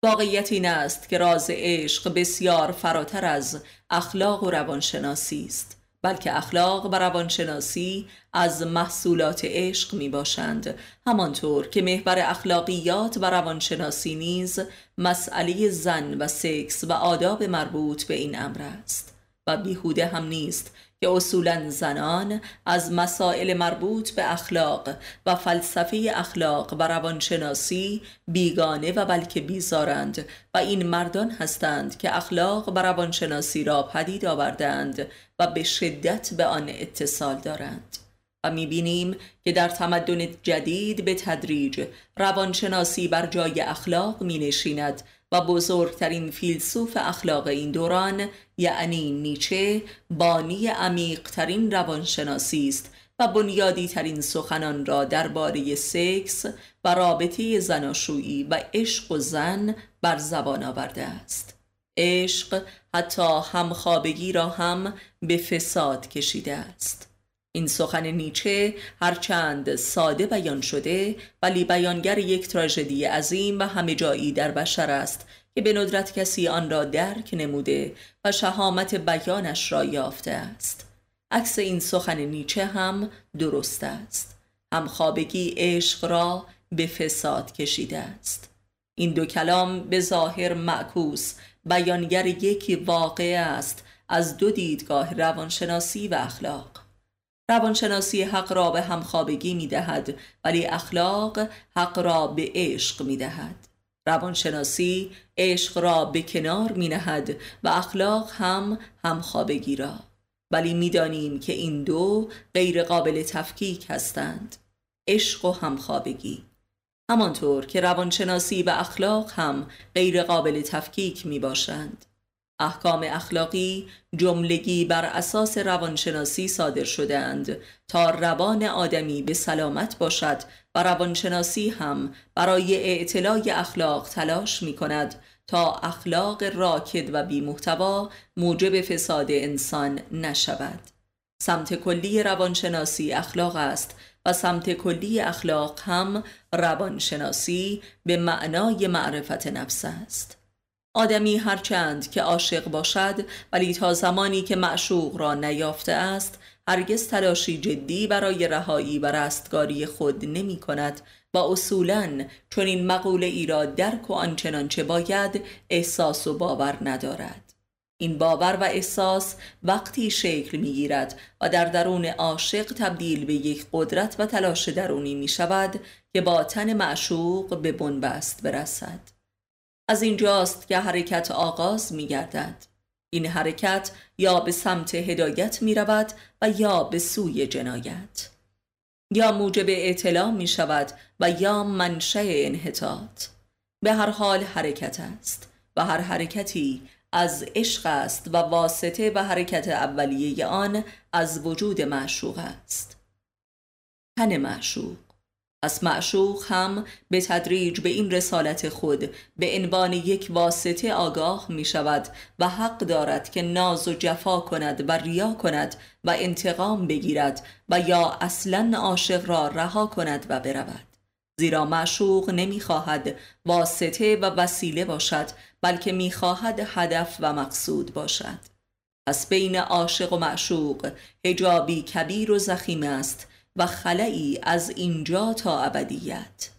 واقعیت این است که راز عشق بسیار فراتر از اخلاق و روانشناسی است بلکه اخلاق و روانشناسی از محصولات عشق می باشند همانطور که محور اخلاقیات و روانشناسی نیز مسئله زن و سکس و آداب مربوط به این امر است. و بیهوده هم نیست که اصولا زنان از مسائل مربوط به اخلاق و فلسفه اخلاق و روانشناسی بیگانه و بلکه بیزارند و این مردان هستند که اخلاق و روانشناسی را پدید آوردند و به شدت به آن اتصال دارند. و می‌بینیم که در تمدن جدید به تدریج روانشناسی بر جای اخلاق می نشیند و بزرگترین فیلسوف اخلاق این دوران یعنی نیچه بانی عمیقترین روانشناسی است و بنیادی ترین سخنان را درباره سکس و رابطه زناشویی و عشق و زن بر زبان آورده است. عشق حتی همخوابگی را هم به فساد کشیده است. این سخن نیچه هرچند ساده بیان شده ولی بیانگر یک تراژدی عظیم و همه جایی در بشر است که به ندرت کسی آن را درک نموده و شهامت بیانش را یافته است. عکس این سخن نیچه هم درست است. همخوابگی عشق را به فساد کشیده است. این دو کلام به ظاهر معکوس بیانگر یکی واقع است از دو دیدگاه روانشناسی و اخلاق. روانشناسی حق را به همخوابگی می دهد ولی اخلاق حق را به عشق می دهد روانشناسی عشق را به کنار می نهد و اخلاق هم همخوابگی را. ولی می‌دانیم که این دو غیر قابل تفکیک هستند. عشق و همخوابگی. همانطور که روانشناسی و اخلاق هم غیر قابل تفکیک می باشند احکام اخلاقی جملگی بر اساس روانشناسی صادر شدهاند. تا روان آدمی به سلامت باشد و روانشناسی هم برای اعتلاع اخلاق تلاش می کند تا اخلاق راکد و بیمحتوا موجب فساد انسان نشود. سمت کلی روانشناسی اخلاق است و سمت کلی اخلاق هم روانشناسی به معنای معرفت نفس است. آدمی هرچند که عاشق باشد ولی تا زمانی که معشوق را نیافته است هرگز تلاشی جدی برای رهایی و رستگاری خود نمی کند و اصولا چون این مقوله ای را درک و آنچنانچه باید احساس و باور ندارد. این باور و احساس وقتی شکل می گیرد و در درون عاشق تبدیل به یک قدرت و تلاش درونی می شود که با تن معشوق به بنبست برسد. از اینجاست که حرکت آغاز می گردد این حرکت یا به سمت هدایت می رود و یا به سوی جنایت. یا موجب اطلاع می شود و یا منشأ انحطاط. به هر حال حرکت است و هر حرکتی از عشق است و واسطه و حرکت اولیه آن از وجود معشوق است. تن معشوق. پس معشوق هم به تدریج به این رسالت خود به عنوان یک واسطه آگاه می شود و حق دارد که ناز و جفا کند و ریا کند و انتقام بگیرد و یا اصلا عاشق را رها کند و برود. زیرا معشوق نمی‌خواهد واسطه و وسیله باشد بلکه می‌خواهد هدف و مقصود باشد. پس بین عاشق و معشوق هجابی کبیر و زخیم است. و خلعی از اینجا تا ابدیت.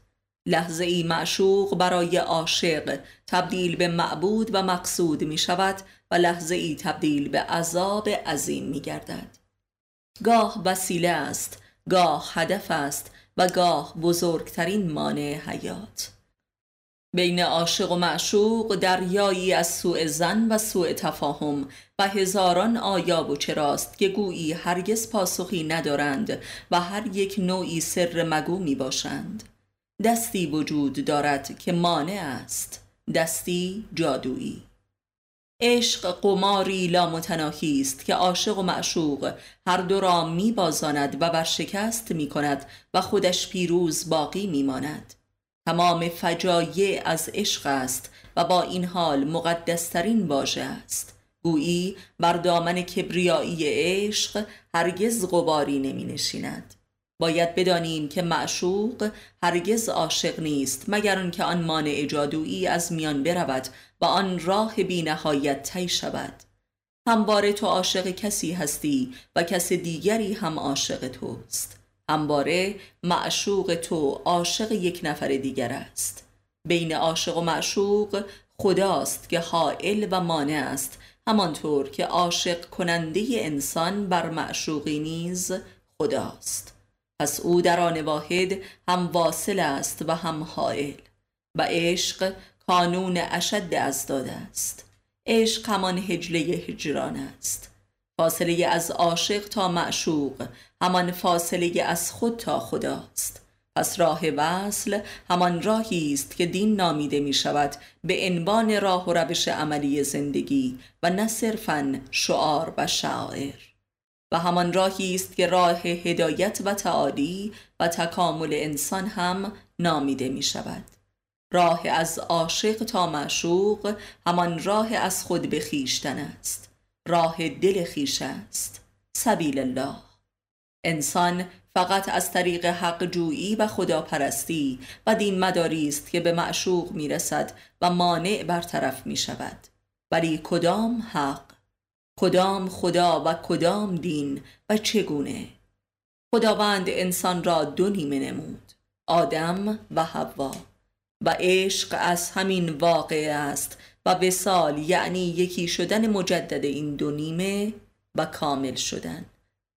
لحظه ای معشوق برای عاشق تبدیل به معبود و مقصود می شود و لحظه ای تبدیل به عذاب عظیم می گردد. گاه وسیله است گاه هدف است و گاه بزرگترین مانع حیات. بین عاشق و معشوق دریایی از سوء زن و سوء تفاهم هزاران آیاب و چراست که گویی هرگز پاسخی ندارند و هر یک نوعی سر مگو می باشند. دستی وجود دارد که مانع است. دستی جادویی. عشق قماری لامتناهی است که عاشق و معشوق هر دو را می بازاند و ورشکست می کند و خودش پیروز باقی می ماند. تمام فجایع از عشق است و با این حال مقدسترین واژه است. گویی بر دامن کبریایی عشق هرگز غباری نمی نشیند. باید بدانیم که معشوق هرگز عاشق نیست مگر آنکه آن مانع جادویی از میان برود و آن راه بی نهایت طی شود. همواره تو عاشق کسی هستی و کس دیگری هم عاشق توست. همواره معشوق تو عاشق یک نفر دیگر است. بین عاشق و معشوق خداست که حائل و مانع است همانطور که عاشق کننده انسان بر معشوقی نیز خداست. پس او در آن واحد هم واصل است و هم حائل و عشق کانون اشد از داده است. عشق همان هجله هجران است. فاصله از عاشق تا معشوق همان فاصله از خود تا خداست. پس راه وصل همان راهی است که دین نامیده می شود به عنوان راه و روش عملی زندگی و نه صرفا شعار و شاعر. و همان راهی است که راه هدایت و تعالی و تکامل انسان هم نامیده می شود راه از عاشق تا معشوق همان راه از خود به خیشتن است. راه دل خیش است. سبیل الله. انسان فقط از طریق حق جویی و خداپرستی و دین مداری است که به معشوق می رسد و مانع برطرف می شود ولی کدام حق؟ کدام خدا و کدام دین و چگونه؟ خداوند انسان را دو نیمه نمود آدم و حوا. و عشق از همین واقع است و وسال یعنی یکی شدن مجدد این دو نیمه و کامل شدن.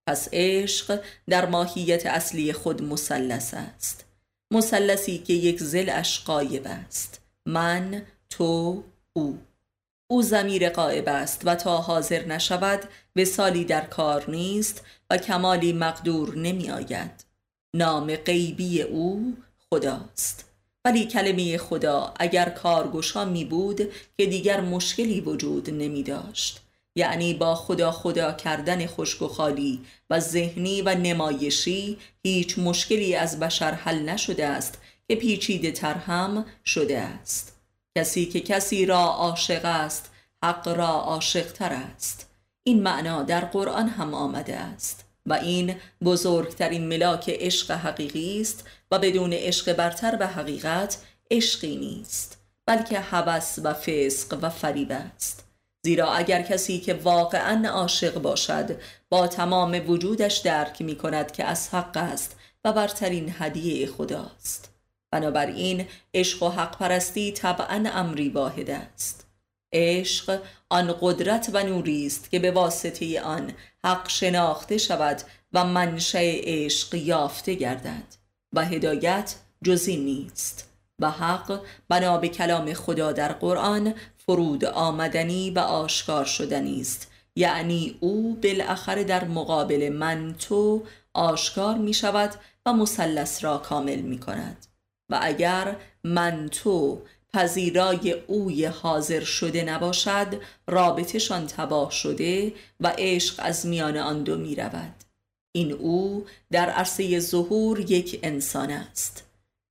پس عشق در ماهیت اصلی خود مثلث است. مثلثی که یک زلش قایب است. من تو او. او زمیر قائب است و تا حاضر نشود وسالی در کار نیست و کمالی مقدور نمی آید. نام غیبی او خداست. ولی کلمه خدا اگر کارگشا می بود که دیگر مشکلی وجود نمی داشت. یعنی با خدا خدا کردن خشک و خالی و ذهنی و نمایشی هیچ مشکلی از بشر حل نشده است که پیچیده تر هم شده است. کسی که کسی را عاشق است حق را عاشق تر است. این معنا در قرآن هم آمده است و این بزرگترین ملاک عشق حقیقی است و بدون عشق برتر به حقیقت عشقی نیست بلکه هوس و فسق و فریب است. زیرا اگر کسی که واقعا عاشق باشد با تمام وجودش درک می کند که از حق است و برترین هدیه خداست. بنابراین عشق و حق پرستی طبعا امری واحد است. عشق آن قدرت و نوری است که به واسطه آن حق شناخته شود و منشأ عشق یافته گردد و هدایت جزی نیست و حق بنا به کلام خدا در قرآن فرود آمدنی و آشکار شدنی است. یعنی او بالاخره در مقابل من تو آشکار می شود و مثلث را کامل می کند و اگر من تو پذیرای اوی حاضر شده نباشد رابطشان تباه شده و عشق از میان آن دو می رود این او در عرصه ظهور یک انسان است.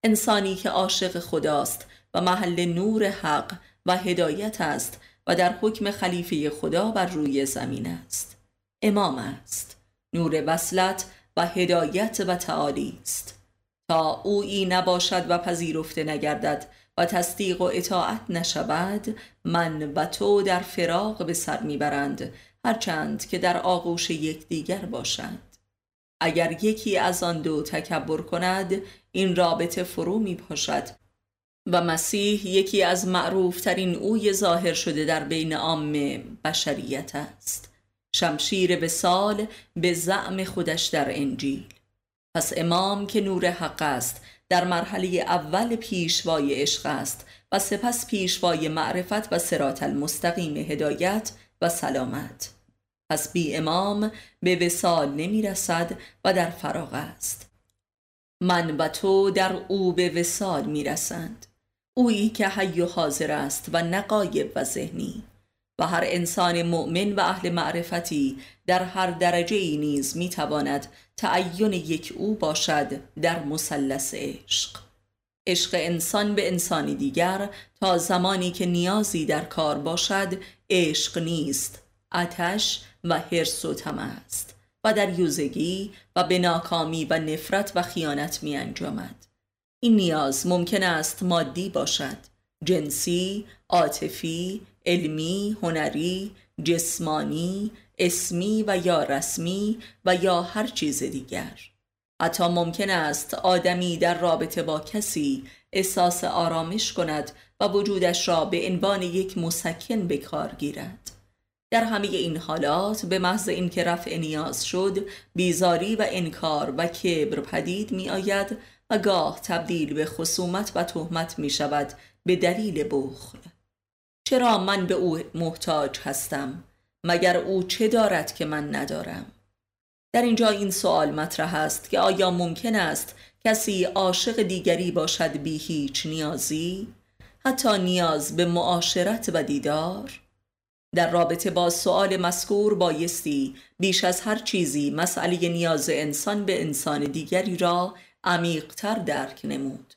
انسانی که عاشق خداست و محل نور حق و هدایت است و در حکم خلیفه خدا بر روی زمین است. امام است. نور وصلت و هدایت و تعالی است. تا اویی نباشد و پذیرفته نگردد و تصدیق و اطاعت نشود من و تو در فراغ به سر می‌برند هرچند که در آغوش یکدیگر باشند اگر یکی از آن دو تکبر کند این رابطه فرو می پاشد و مسیح یکی از معروفترین اوی ظاهر شده در بین عام بشریت است. شمشیر سال به زعم خودش در انجیل. پس امام که نور حق است در مرحله اول پیشوای عشق است و سپس پیشوای معرفت و سرات المستقیم هدایت و سلامت. پس بی امام به وسال نمی رسد و در فراغ است. من و تو در او به وسال می رسند. اویی که حی و حاضر است و نقایب و ذهنی و هر انسان مؤمن و اهل معرفتی در هر درجه ای نیز می تواند تعین یک او باشد در مثلث عشق عشق انسان به انسانی دیگر تا زمانی که نیازی در کار باشد عشق نیست آتش و حرس و طمع است و در یوزگی و به ناکامی و نفرت و خیانت می انجامد. این نیاز ممکن است مادی باشد. جنسی، عاطفی، علمی، هنری، جسمانی، اسمی و یا رسمی و یا هر چیز دیگر. حتی ممکن است آدمی در رابطه با کسی احساس آرامش کند و وجودش را به عنوان یک مسکن به کار گیرد. در همه این حالات به محض اینکه رفع نیاز شد بیزاری و انکار و کبر پدید می آید و گاه تبدیل به خصومت و تهمت می شود به دلیل بخل. چرا من به او محتاج هستم؟ مگر او چه دارد که من ندارم؟ در اینجا این سوال مطرح است که آیا ممکن است کسی عاشق دیگری باشد بی هیچ نیازی؟ حتی نیاز به معاشرت و دیدار؟ در رابطه با سؤال مذکور بایستی بیش از هر چیزی مسئله نیاز انسان به انسان دیگری را عمیقتر درک نمود.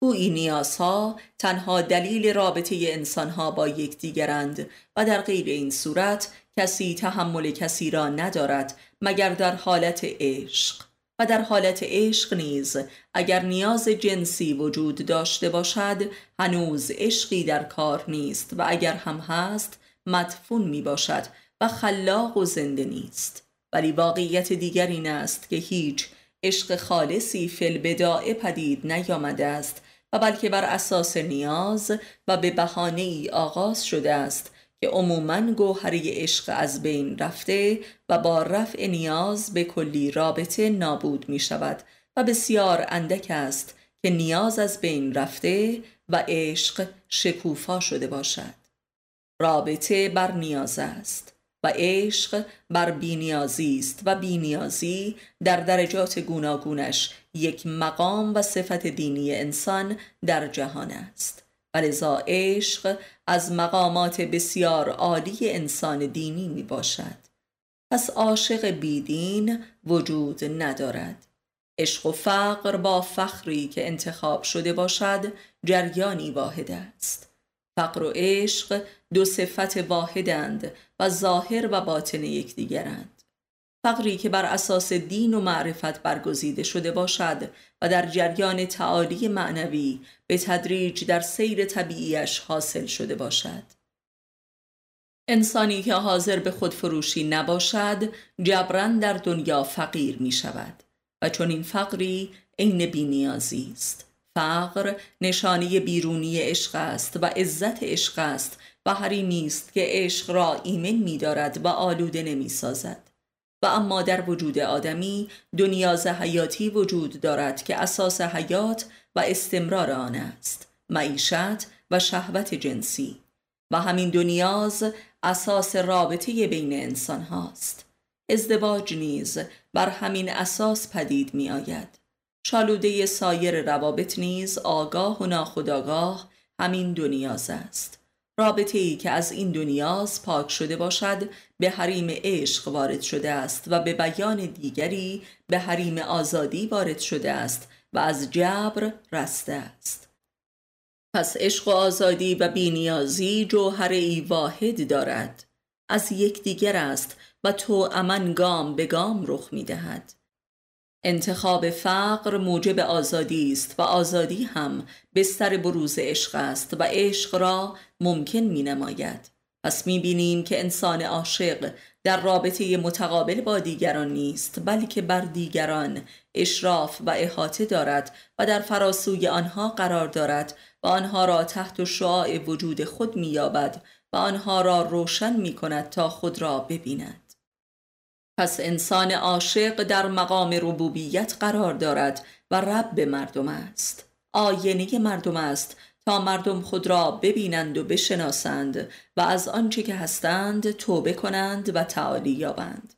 گویی نیازها تنها دلیل رابطه انسانها با یکدیگرند و در غیر این صورت کسی تحمل کسی را ندارد مگر در حالت عشق. و در حالت عشق نیز اگر نیاز جنسی وجود داشته باشد هنوز عشقی در کار نیست و اگر هم هست مدفون می باشد و خلاق و زنده نیست. ولی واقعیت دیگر این است که هیچ عشق خالصی فل بداعه پدید نیامده است و بلکه بر اساس نیاز و به بهانه ای آغاز شده است که عموما گوهره عشق از بین رفته و با رفع نیاز به کلی رابطه نابود می شود و بسیار اندک است که نیاز از بین رفته و عشق شکوفا شده باشد. رابطه بر نیاز است. و عشق بر بینیازی است و بینیازی در درجات گوناگونش یک مقام و صفت دینی انسان در جهان است. و لذا عشق از مقامات بسیار عالی انسان دینی می باشد. پس عاشق بیدین وجود ندارد. عشق و فقر با فخری که انتخاب شده باشد جریانی واحد است. فقر و عشق دو صفت واحدند و ظاهر و باطن یکدیگرند. فقری که بر اساس دین و معرفت برگزیده شده باشد و در جریان تعالی معنوی به تدریج در سیر طبیعیش حاصل شده باشد. انسانی که حاضر به خود فروشی نباشد جبران در دنیا فقیر می شود و چون این فقری عین بینیازی است. فقر نشانی بیرونی عشق است و عزت عشق است و حریمی است که عشق را ایمن می دارد و آلوده نمی سازد و اما در وجود آدمی دو نیاز حیاتی وجود دارد که اساس حیات و استمرار آن است معیشت و شهوت جنسی. و همین دو نیاز اساس رابطه بین انسان هاست ازدواج نیز بر همین اساس پدید می آید شالوده سایر روابط نیز آگاه و ناخداگاه همین دو نیاز است. رابطه ای که از این دنیاز پاک شده باشد به حریم عشق وارد شده است و به بیان دیگری به حریم آزادی وارد شده است و از جبر رسته است. پس عشق و آزادی و بینیازی جوهر ای واحد دارد. از یکدیگر است و تو امن گام به گام رخ می دهد انتخاب فقر موجب آزادی است و آزادی هم بستر بروز عشق است و عشق را ممکن می نماید پس می بینیم که انسان عاشق در رابطه متقابل با دیگران نیست بلکه بر دیگران اشراف و احاطه دارد و در فراسوی آنها قرار دارد و آنها را تحت شعاع وجود خود می یابد و آنها را روشن می کند تا خود را ببیند. پس انسان عاشق در مقام ربوبیت قرار دارد و رب مردم است. آینه مردم است تا مردم خود را ببینند و بشناسند و از آنچه که هستند توبه کنند و تعالی یابند.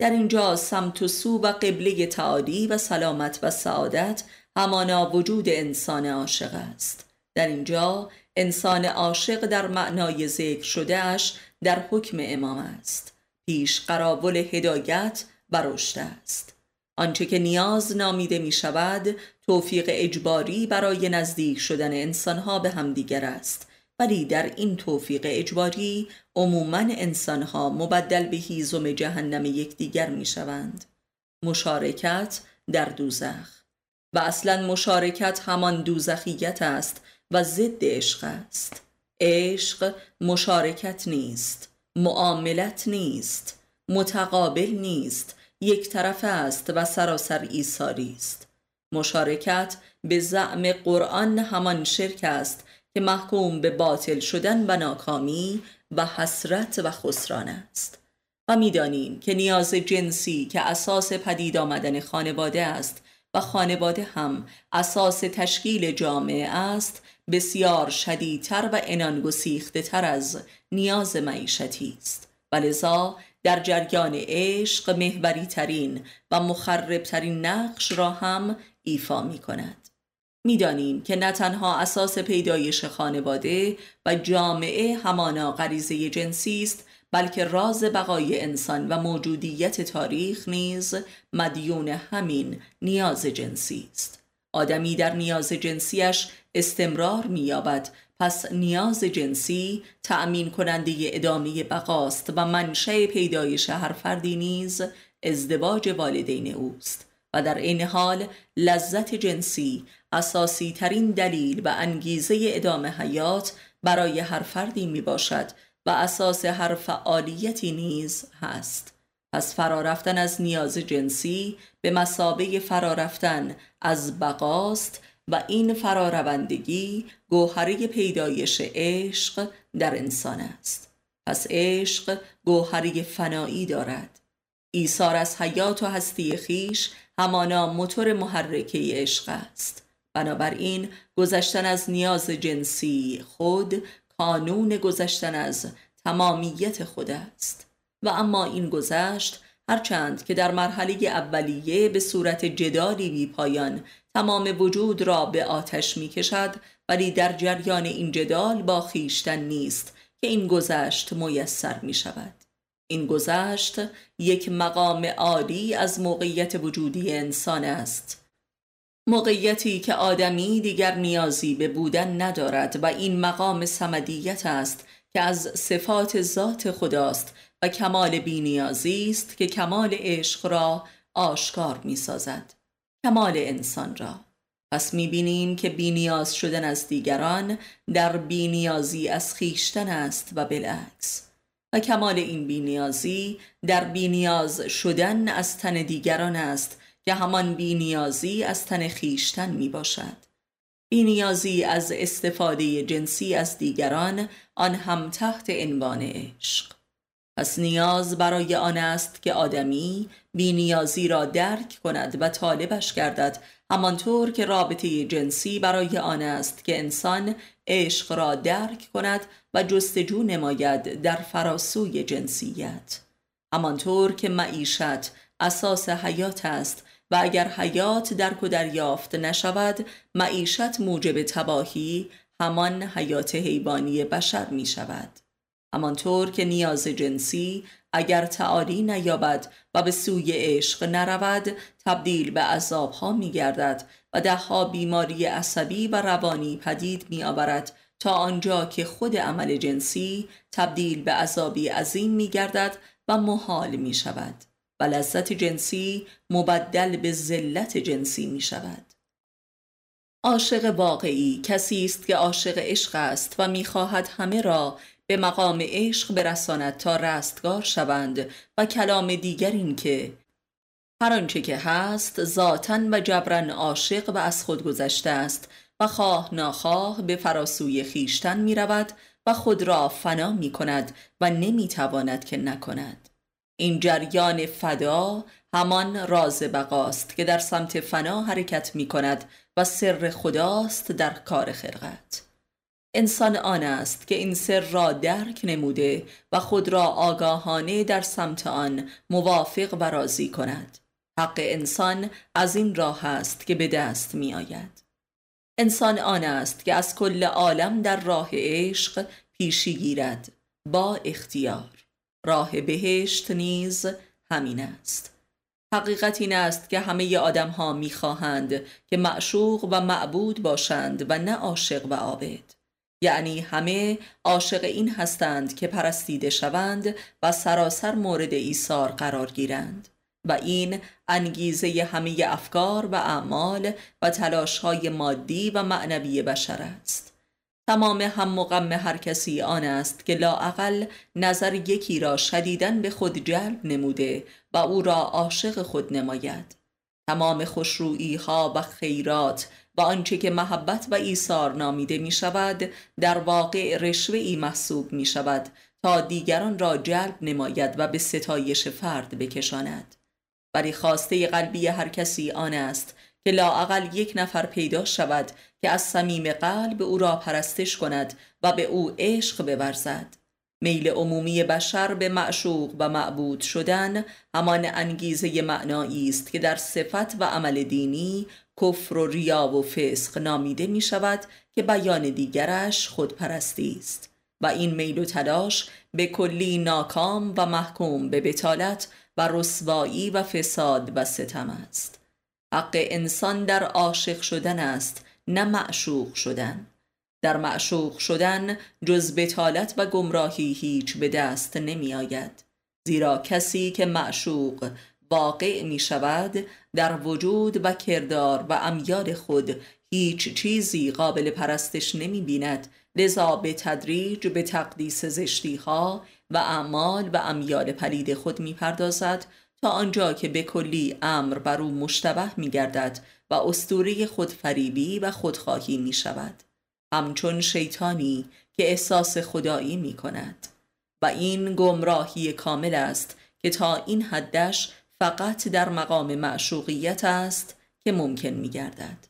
در اینجا سمت و سو و قبله تعالی و سلامت و سعادت همانا وجود انسان عاشق است. در اینجا انسان عاشق در معنای ذکر شده اش در حکم امام است. پیش قرابل هدایت و است. آنچه که نیاز نامیده می شود توفیق اجباری برای نزدیک شدن انسانها به همدیگر است. ولی در این توفیق اجباری عموما انسانها مبدل به هیزم جهنم یکدیگر می شوند مشارکت در دوزخ. و اصلا مشارکت همان دوزخیت است و ضد عشق است. عشق مشارکت نیست معاملت نیست متقابل نیست یک طرف است و سراسر ایساری است. مشارکت به زعم قرآن همان شرک است که محکوم به باطل شدن و ناکامی و حسرت و خسران است. و می‌دانیم که نیاز جنسی که اساس پدید آمدن خانواده است و خانواده هم اساس تشکیل جامعه است بسیار شدیدتر و انانگسیخته تر از نیاز معیشتی است. و لذا در جریان عشق محوری ترین و مخرب ترین نقش را هم ایفا می کند می‌دانیم که نه تنها اساس پیدایش خانواده و جامعه همانا غریزه جنسی است بلکه راز بقای انسان و موجودیت تاریخ نیز مدیون همین نیاز جنسی است. آدمی در نیاز جنسیش استمرار مییابد پس نیاز جنسی تأمین کننده ادامه بقاست و منشه پیدایش هر فردی نیز ازدواج والدین اوست و در این حال لذت جنسی اساسی ترین دلیل و انگیزه ادامه حیات برای هر فردی می باشد و اساس هر فعالیتی نیز هست. پس فرارفتن از نیاز جنسی به مسابه فرارفتن از بقاست و این فراروندگی گوهره پیدایش عشق در انسان است. پس عشق گوهره فنایی دارد. ایثار از حیات و هستی خیش همانا موتور محرکه عشق است. بنابراین گذشتن از نیاز جنسی خود کانون گذشتن از تمامیت خود است. و اما این گذشت هرچند که در مرحله اولیه به صورت جدالی بی پایان تمام وجود را به آتش می کشد ولی در جریان این جدال با خیشتن نیست که این گذشت میسر می شود این گذشت یک مقام عالی از موقعیت وجودی انسان است. موقعیتی که آدمی دیگر نیازی به بودن ندارد و این مقام سمدیت است که از صفات ذات خداست و کمال بینیازی است که کمال عشق را آشکار می سازد کمال انسان را. پس می بینیم که بینیاز شدن از دیگران در بینیازی از خیشتن است و بالعکس. و کمال این بینیازی در بینیاز شدن از تن دیگران است که همان بینیازی از تن خیشتن می باشد بینیازی از استفاده جنسی از دیگران آن هم تحت عنوان عشق. پس نیاز برای آن است که آدمی بینیازی را درک کند و طالبش گردد همانطور که رابطه جنسی برای آن است که انسان عشق را درک کند و جستجو نماید در فراسوی جنسیت. همانطور که معیشت اساس حیات است و اگر حیات درک و دریافت نشود معیشت موجب تباهی همان حیات حیوانی بشر می شود همانطور که نیاز جنسی اگر تعالی نیابد و به سوی عشق نرود تبدیل به عذابها می گردد و دهها بیماری عصبی و روانی پدید می آورد تا آنجا که خود عمل جنسی تبدیل به عذابی عظیم می گردد و محال می شود و لذت جنسی مبدل به ذلت جنسی می شود عاشق واقعی کسی است که عاشق عشق است و می‌خواهد همه را به مقام عشق برساند تا رستگار شوند و کلام دیگر این که هر آنچه که هست ذاتا و جبران عاشق و از خود گذشته است و خواه ناخواه به فراسوی خیشتن می رود و خود را فنا می کند و نمی تواند که نکند. این جریان فدا همان راز بقاست که در سمت فنا حرکت می کند و سر خداست در کار خلقت. انسان آن است که این سر را درک نموده و خود را آگاهانه در سمت آن موافق و راضی کند. حق انسان از این راه است که به دست می آید انسان آن است که از کل عالم در راه عشق پیشی گیرد. با اختیار. راه بهشت نیز همین است. حقیقت این است که همه آدم ها می خواهند که معشوق و معبود باشند و نه عاشق و عابد. یعنی همه عاشق این هستند که پرستیده شوند و سراسر مورد ایثار قرار گیرند. و این انگیزه همه افکار و اعمال و های مادی و معنوی بشر است. تمام هم غم هر کسی آن است که لاعقل نظر یکی را شدیدن به خود جلب نموده و او را عاشق خود نماید. تمام خوشرویی ها و خیرات و آنچه که محبت و ایثار نامیده می شود در واقع رشوه ای محسوب می شود تا دیگران را جلب نماید و به ستایش فرد بکشاند. ولی خواسته قلبی هر کسی آن است که لاعقل یک نفر پیدا شود که از صمیم قلب او را پرستش کند و به او عشق بورزد. میل عمومی بشر به معشوق و معبود شدن همان انگیزه معنایی است که در صفت و عمل دینی کفر و ریا و فسق نامیده می شود که بیان دیگرش خودپرستی است. و این میل و تلاش به کلی ناکام و محکوم به بتالت و رسوایی و فساد و ستم است. حق انسان در عاشق شدن است نه معشوق شدن. در معشوق شدن جز بتالت و گمراهی هیچ به دست نمی آید زیرا کسی که معشوق واقع می شود در وجود و کردار و امیال خود هیچ چیزی قابل پرستش نمی بیند لذا به تدریج به تقدیس زشتی ها و اعمال و امیال پلید خود می پردازد تا آنجا که به کلی امر بر او مشتبه می گردد و استوره خودفریبی و خودخواهی می شود همچون شیطانی که احساس خدایی می کند و این گمراهی کامل است که تا این حدش فقط در مقام معشوقیت است که ممکن می گردد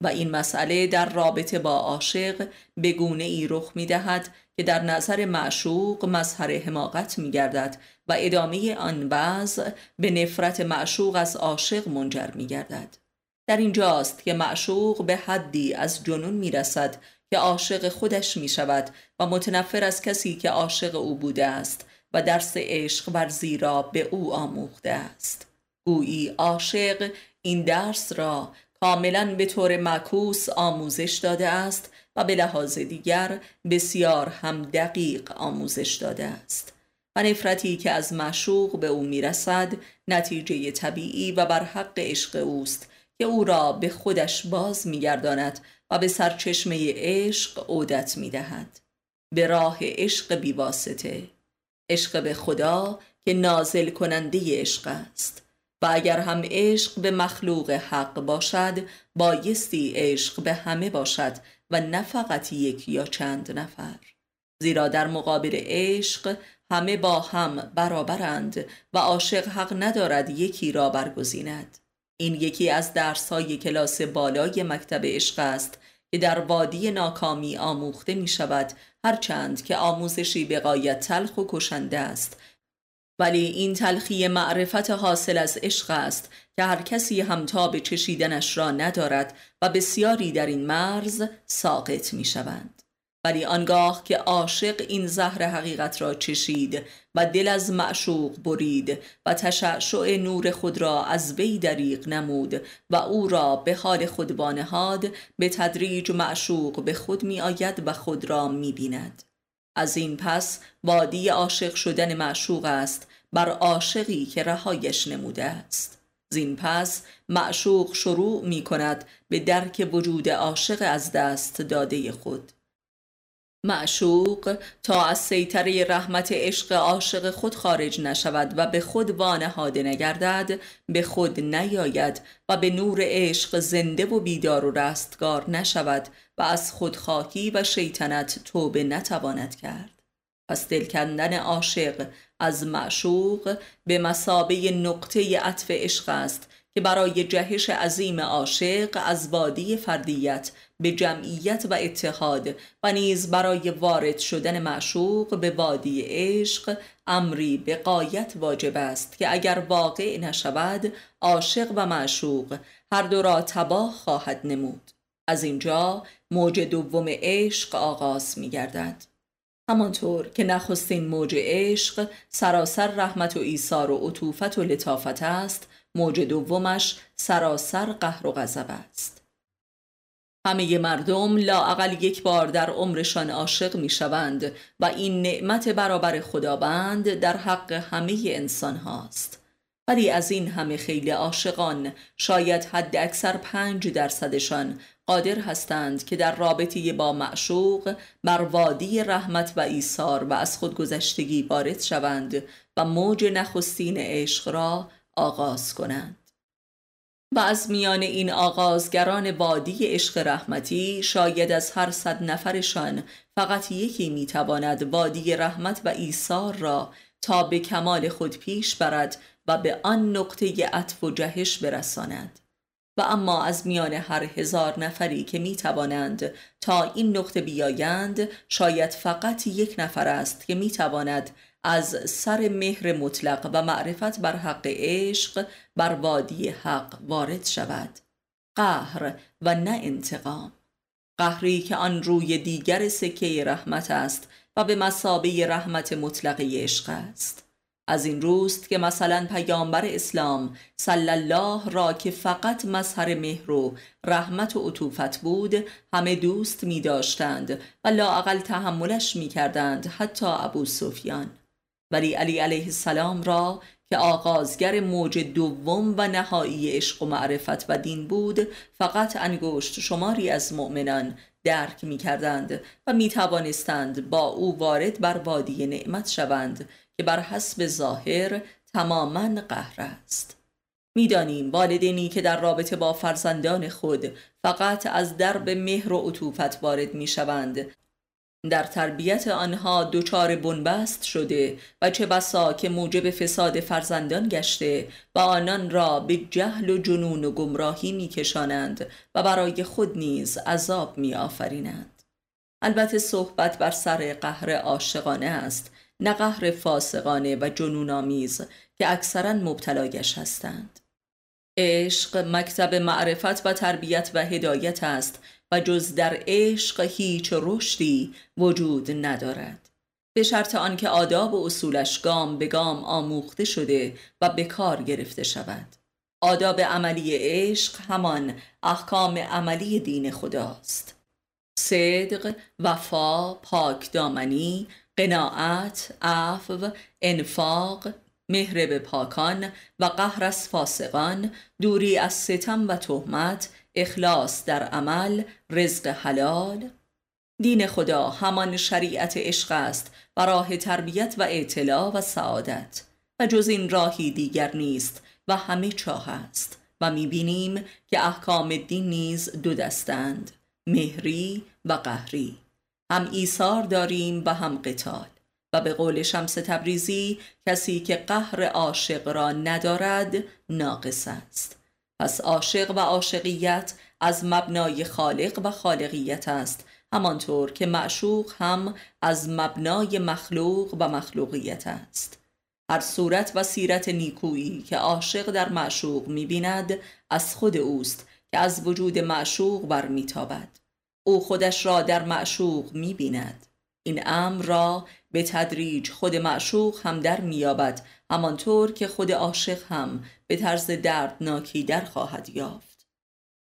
و این مسئله در رابطه با عاشق به گونه ای رخ می دهد که در نظر معشوق مظهر حماقت می گردد و ادامه آن وضع به نفرت معشوق از عاشق منجر می گردد در اینجاست که معشوق به حدی از جنون می رسد که عاشق خودش می شود و متنفر از کسی که عاشق او بوده است و درس عشق ورزی را به او آموخته است. گویی عاشق این درس را کاملا به طور معکوس آموزش داده است و به لحاظ دیگر بسیار هم دقیق آموزش داده است. و نفرتی که از معشوق به او می‌رسد نتیجه طبیعی و بر حق عشق اوست که او را به خودش باز میگرداند و به سرچشمه عشق عودت می‌دهد. به راه عشق بیواسطه عشق به خدا که نازل کننده عشق است. و اگر هم عشق به مخلوق حق باشد بایستی عشق به همه باشد و نه فقط یک یا چند نفر. زیرا در مقابل عشق همه با هم برابرند و عاشق حق ندارد یکی را برگزیند. این یکی از درسهای کلاس بالای مکتب عشق است که در وادی ناکامی آموخته می شود هرچند که آموزشی به قایت تلخ و کشنده است ولی این تلخی معرفت حاصل از عشق است که هر کسی همتا به چشیدنش را ندارد و بسیاری در این مرز ساقط می شوند. ولی آنگاه که عاشق این زهر حقیقت را چشید و دل از معشوق برید و تشعشع نور خود را از وی دریق نمود و او را به حال خود بانهاد به تدریج معشوق به خود می آید و خود را می بیند. از این پس وادی عاشق شدن معشوق است بر عاشقی که رهایش نموده است زین پس معشوق شروع می کند به درک وجود عاشق از دست داده خود معشوق تا از سیطره رحمت عشق عاشق خود خارج نشود و به خود وانهاده نگردد به خود نیاید و به نور عشق زنده و بیدار و رستگار نشود و از خودخواهی و شیطنت توبه نتواند کرد. پس دلکندن عاشق از معشوق به مسابه نقطه عطف عشق است که برای جهش عظیم عاشق از وادی فردیت به جمعیت و اتحاد و نیز برای وارد شدن معشوق به وادی عشق امری به قایت واجب است که اگر واقع نشود عاشق و معشوق هر دو را تباه خواهد نمود. از اینجا موج دوم عشق آغاز می گردد همانطور که نخستین موج عشق سراسر رحمت و ایثار و عطوفت و لطافت است موج دومش سراسر قهر و غضب است. همه مردم لاعقل یک بار در عمرشان عاشق می شوند و این نعمت برابر خداوند در حق همه انسان هاست ولی از این همه خیلی عاشقان شاید حد اکثر پنج درصدشان قادر هستند که در رابطه با معشوق بر وادی رحمت و ایثار و از خودگذشتگی وارد شوند و موج نخستین عشق را آغاز کنند. و از میان این آغازگران وادی عشق رحمتی شاید از هر صد نفرشان فقط یکی می‌تواند وادی رحمت و ایثار را تا به کمال خود پیش برد و به آن نقطه عطف و جهش برساند. و اما از میان هر هزار نفری که می توانند تا این نقطه بیایند شاید فقط یک نفر است که می تواند از سر مهر مطلق و معرفت بر حق عشق بر وادی حق وارد شود. قهر و نه انتقام. قهری که آن روی دیگر سکه رحمت است و به مسابه رحمت مطلق عشق است. از این روست که مثلا پیامبر اسلام صلی الله را که فقط مظهر مهر و رحمت و عطوفت بود همه دوست می داشتند و لااقل تحملش می کردند حتی ابو سفیان ولی علی علیه السلام را که آغازگر موج دوم و نهایی عشق و معرفت و دین بود فقط انگشت شماری از مؤمنان درک می کردند و می توانستند با او وارد بر وادی نعمت شوند که بر حسب ظاهر تماما قهر است. می‌دانیم والدینی که در رابطه با فرزندان خود فقط از درب مهر و عطوفت وارد می شوند در تربیت آنها دچار بنبست شده و چه بسا که موجب فساد فرزندان گشته و آنان را به جهل و جنون و گمراهی میکشانند و برای خود نیز عذاب می آفرینند. البته صحبت بر سر قهر عاشقانه است نه قهر فاسقانه و جنون آمیز که اکثرا مبتلایش هستند عشق مکتب معرفت و تربیت و هدایت است و جز در عشق هیچ رشدی وجود ندارد. به شرط آنکه آداب و اصولش گام به گام آموخته شده و به کار گرفته شود. آداب عملی عشق همان احکام عملی دین خداست. صدق، وفا، پاک دامنی، قناعت، عفو، انفاق، مهر به پاکان و قهر از فاسقان، دوری از ستم و تهمت، اخلاص در عمل، رزق حلال. دین خدا همان شریعت عشق است و راه تربیت و اطلاع و سعادت. و جز این راهی دیگر نیست و همه چاه است. و می‌بینیم که احکام دین نیز دو دستند مهری و قهری. هم ایثار داریم و هم قتال. و به قول شمس تبریزی کسی که قهر عاشق را ندارد ناقص است. پس عاشق و عاشقیت از مبنای خالق و خالقیت است همانطور که معشوق هم از مبنای مخلوق و مخلوقیت است. هر صورت و سیرت نیکویی که عاشق در معشوق می‌بیند از خود اوست که از وجود معشوق برمیتابد. او خودش را در معشوق می‌بیند. این امر را به تدریج خود معشوق هم در میابد همانطور که خود عاشق هم به طرز دردناکی در خواهد یافت.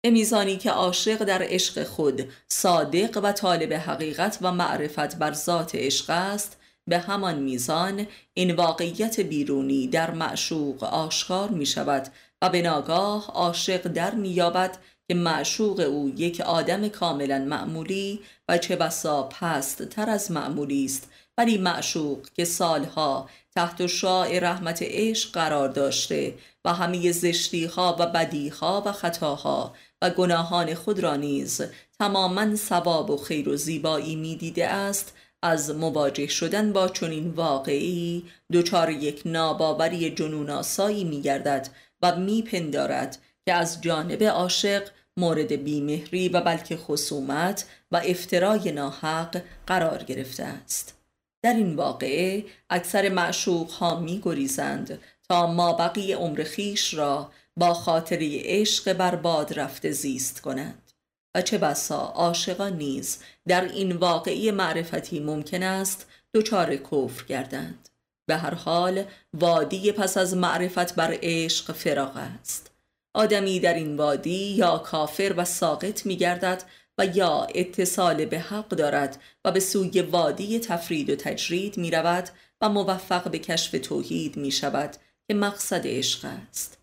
به میزانی که عاشق در عشق خود صادق و طالب حقیقت و معرفت بر ذات عشق است به همان میزان این واقعیت بیرونی در معشوق آشکار می شود و به ناگاه عاشق در میابد که معشوق او یک آدم کاملا معمولی و چه بسا پست تر از معمولی است ولی معشوق که سالها تحت شاع رحمت عشق قرار داشته و همه زشتی ها و بدی ها و خطاها و گناهان خود را نیز تماما ثواب و خیر و زیبایی می‌دیده است از مواجه شدن با چنین واقعی دچار یک ناباوری جنون آسایی میگردد و میپندارد که از جانب عاشق مورد بیمهری و بلکه خصومت و افترای ناحق قرار گرفته است. در این واقعه اکثر معشوق ها می گریزند تا ما بقی عمر خیش را با خاطری عشق برباد رفته زیست کنند. و چه بسا عاشقان نیز در این واقعی معرفتی ممکن است دچار کفر گردند. به هر حال وادی پس از معرفت بر عشق فراغ است. آدمی در این وادی یا کافر و ساقط می گردد و یا اتصال به حق دارد و به سوی وادی تفرید و تجرید می رود و موفق به کشف توحید می شود که مقصد عشق است.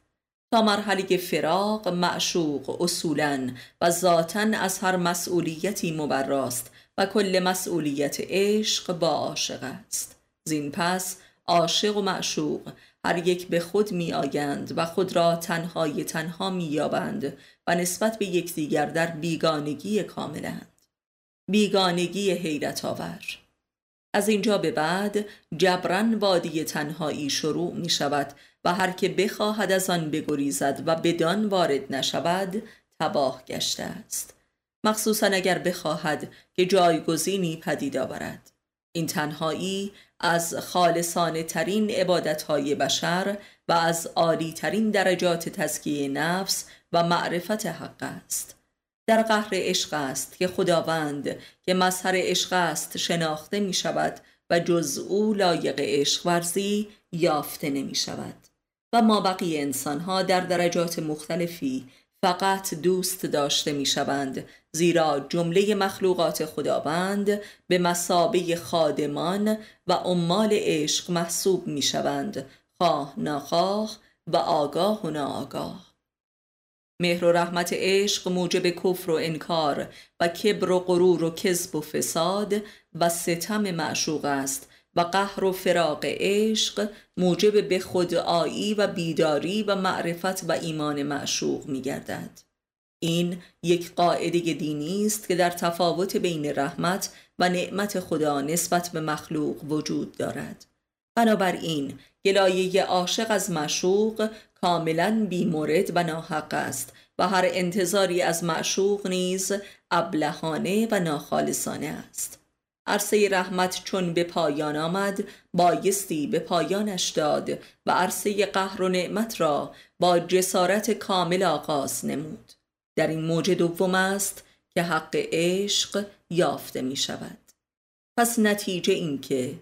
تا مرحله فراق معشوق اصولا و ذاتا از هر مسئولیتی مبراست و کل مسئولیت عشق با عاشق است. زین پس عاشق و معشوق هر یک به خود می آیند و خود را تنهای تنها می یابند و نسبت به یکدیگر در بیگانگی کاملند. بیگانگی حیرت آور. از اینجا به بعد جبران وادی تنهایی شروع می شود و هر که بخواهد از آن بگریزد و بدان وارد نشود تباه گشته است. مخصوصا اگر بخواهد که جایگزینی پدید آورد. این تنهایی از خالصانه ترین عبادت بشر و از عالی ترین درجات تزکیه نفس و معرفت حق است. در قهر عشق است که خداوند که مظهر عشق است شناخته می شود و جز او لایق عشق ورزی یافته نمی شود و ما بقیه انسان ها در درجات مختلفی فقط دوست داشته می شوند زیرا جمله مخلوقات خداوند به مسابه خادمان و عمال عشق محسوب می شوند خواه ناخواه و آگاه و ناآگاه. مهر و رحمت عشق موجب کفر و انکار و کبر و غرور و کذب و فساد و ستم معشوق است و قهر و فراق عشق موجب به خودآیی و بیداری و معرفت و ایمان معشوق می گردد. این یک قاعده دینی است که در تفاوت بین رحمت و نعمت خدا نسبت به مخلوق وجود دارد. بنابراین گلایه عاشق از معشوق کاملا بیمورد و ناحق است و هر انتظاری از معشوق نیز ابلهانه و ناخالصانه است. عرصه رحمت چون به پایان آمد بایستی به پایانش داد و عرصه قهر و نعمت را با جسارت کامل آغاز نمود در این موج دوم است که حق عشق یافته می شود پس نتیجه این که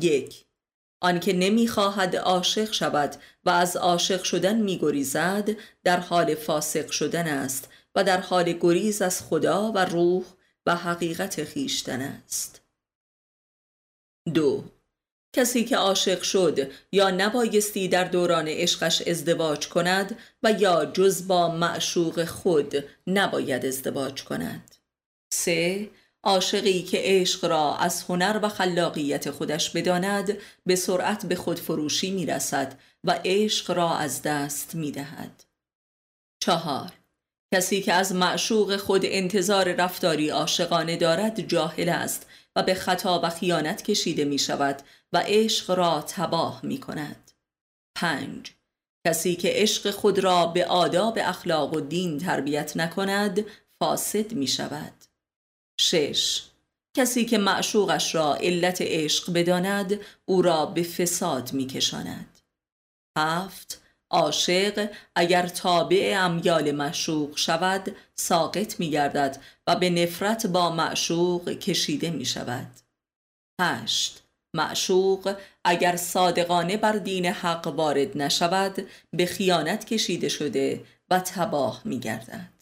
یک آنکه نمی‌خواهد عاشق شود و از عاشق شدن میگریزد در حال فاسق شدن است و در حال گریز از خدا و روح و حقیقت خیشتن است. دو. کسی که عاشق شد یا نبایستی در دوران عشقش ازدواج کند و یا جز با معشوق خود نباید ازدواج کند. سه. عاشقی که عشق را از هنر و خلاقیت خودش بداند به سرعت به خود فروشی می رسد و عشق را از دست می دهد. چهار کسی که از معشوق خود انتظار رفتاری عاشقانه دارد جاهل است و به خطا و خیانت کشیده می شود و عشق را تباه می کند. پنج کسی که عشق خود را به آداب اخلاق و دین تربیت نکند فاسد می شود. شش کسی که معشوقش را علت عشق بداند او را به فساد می کشاند. هفت عاشق اگر تابع امیال معشوق شود ساقط می گردد و به نفرت با معشوق کشیده می شود. هشت معشوق اگر صادقانه بر دین حق وارد نشود به خیانت کشیده شده و تباه می گردد.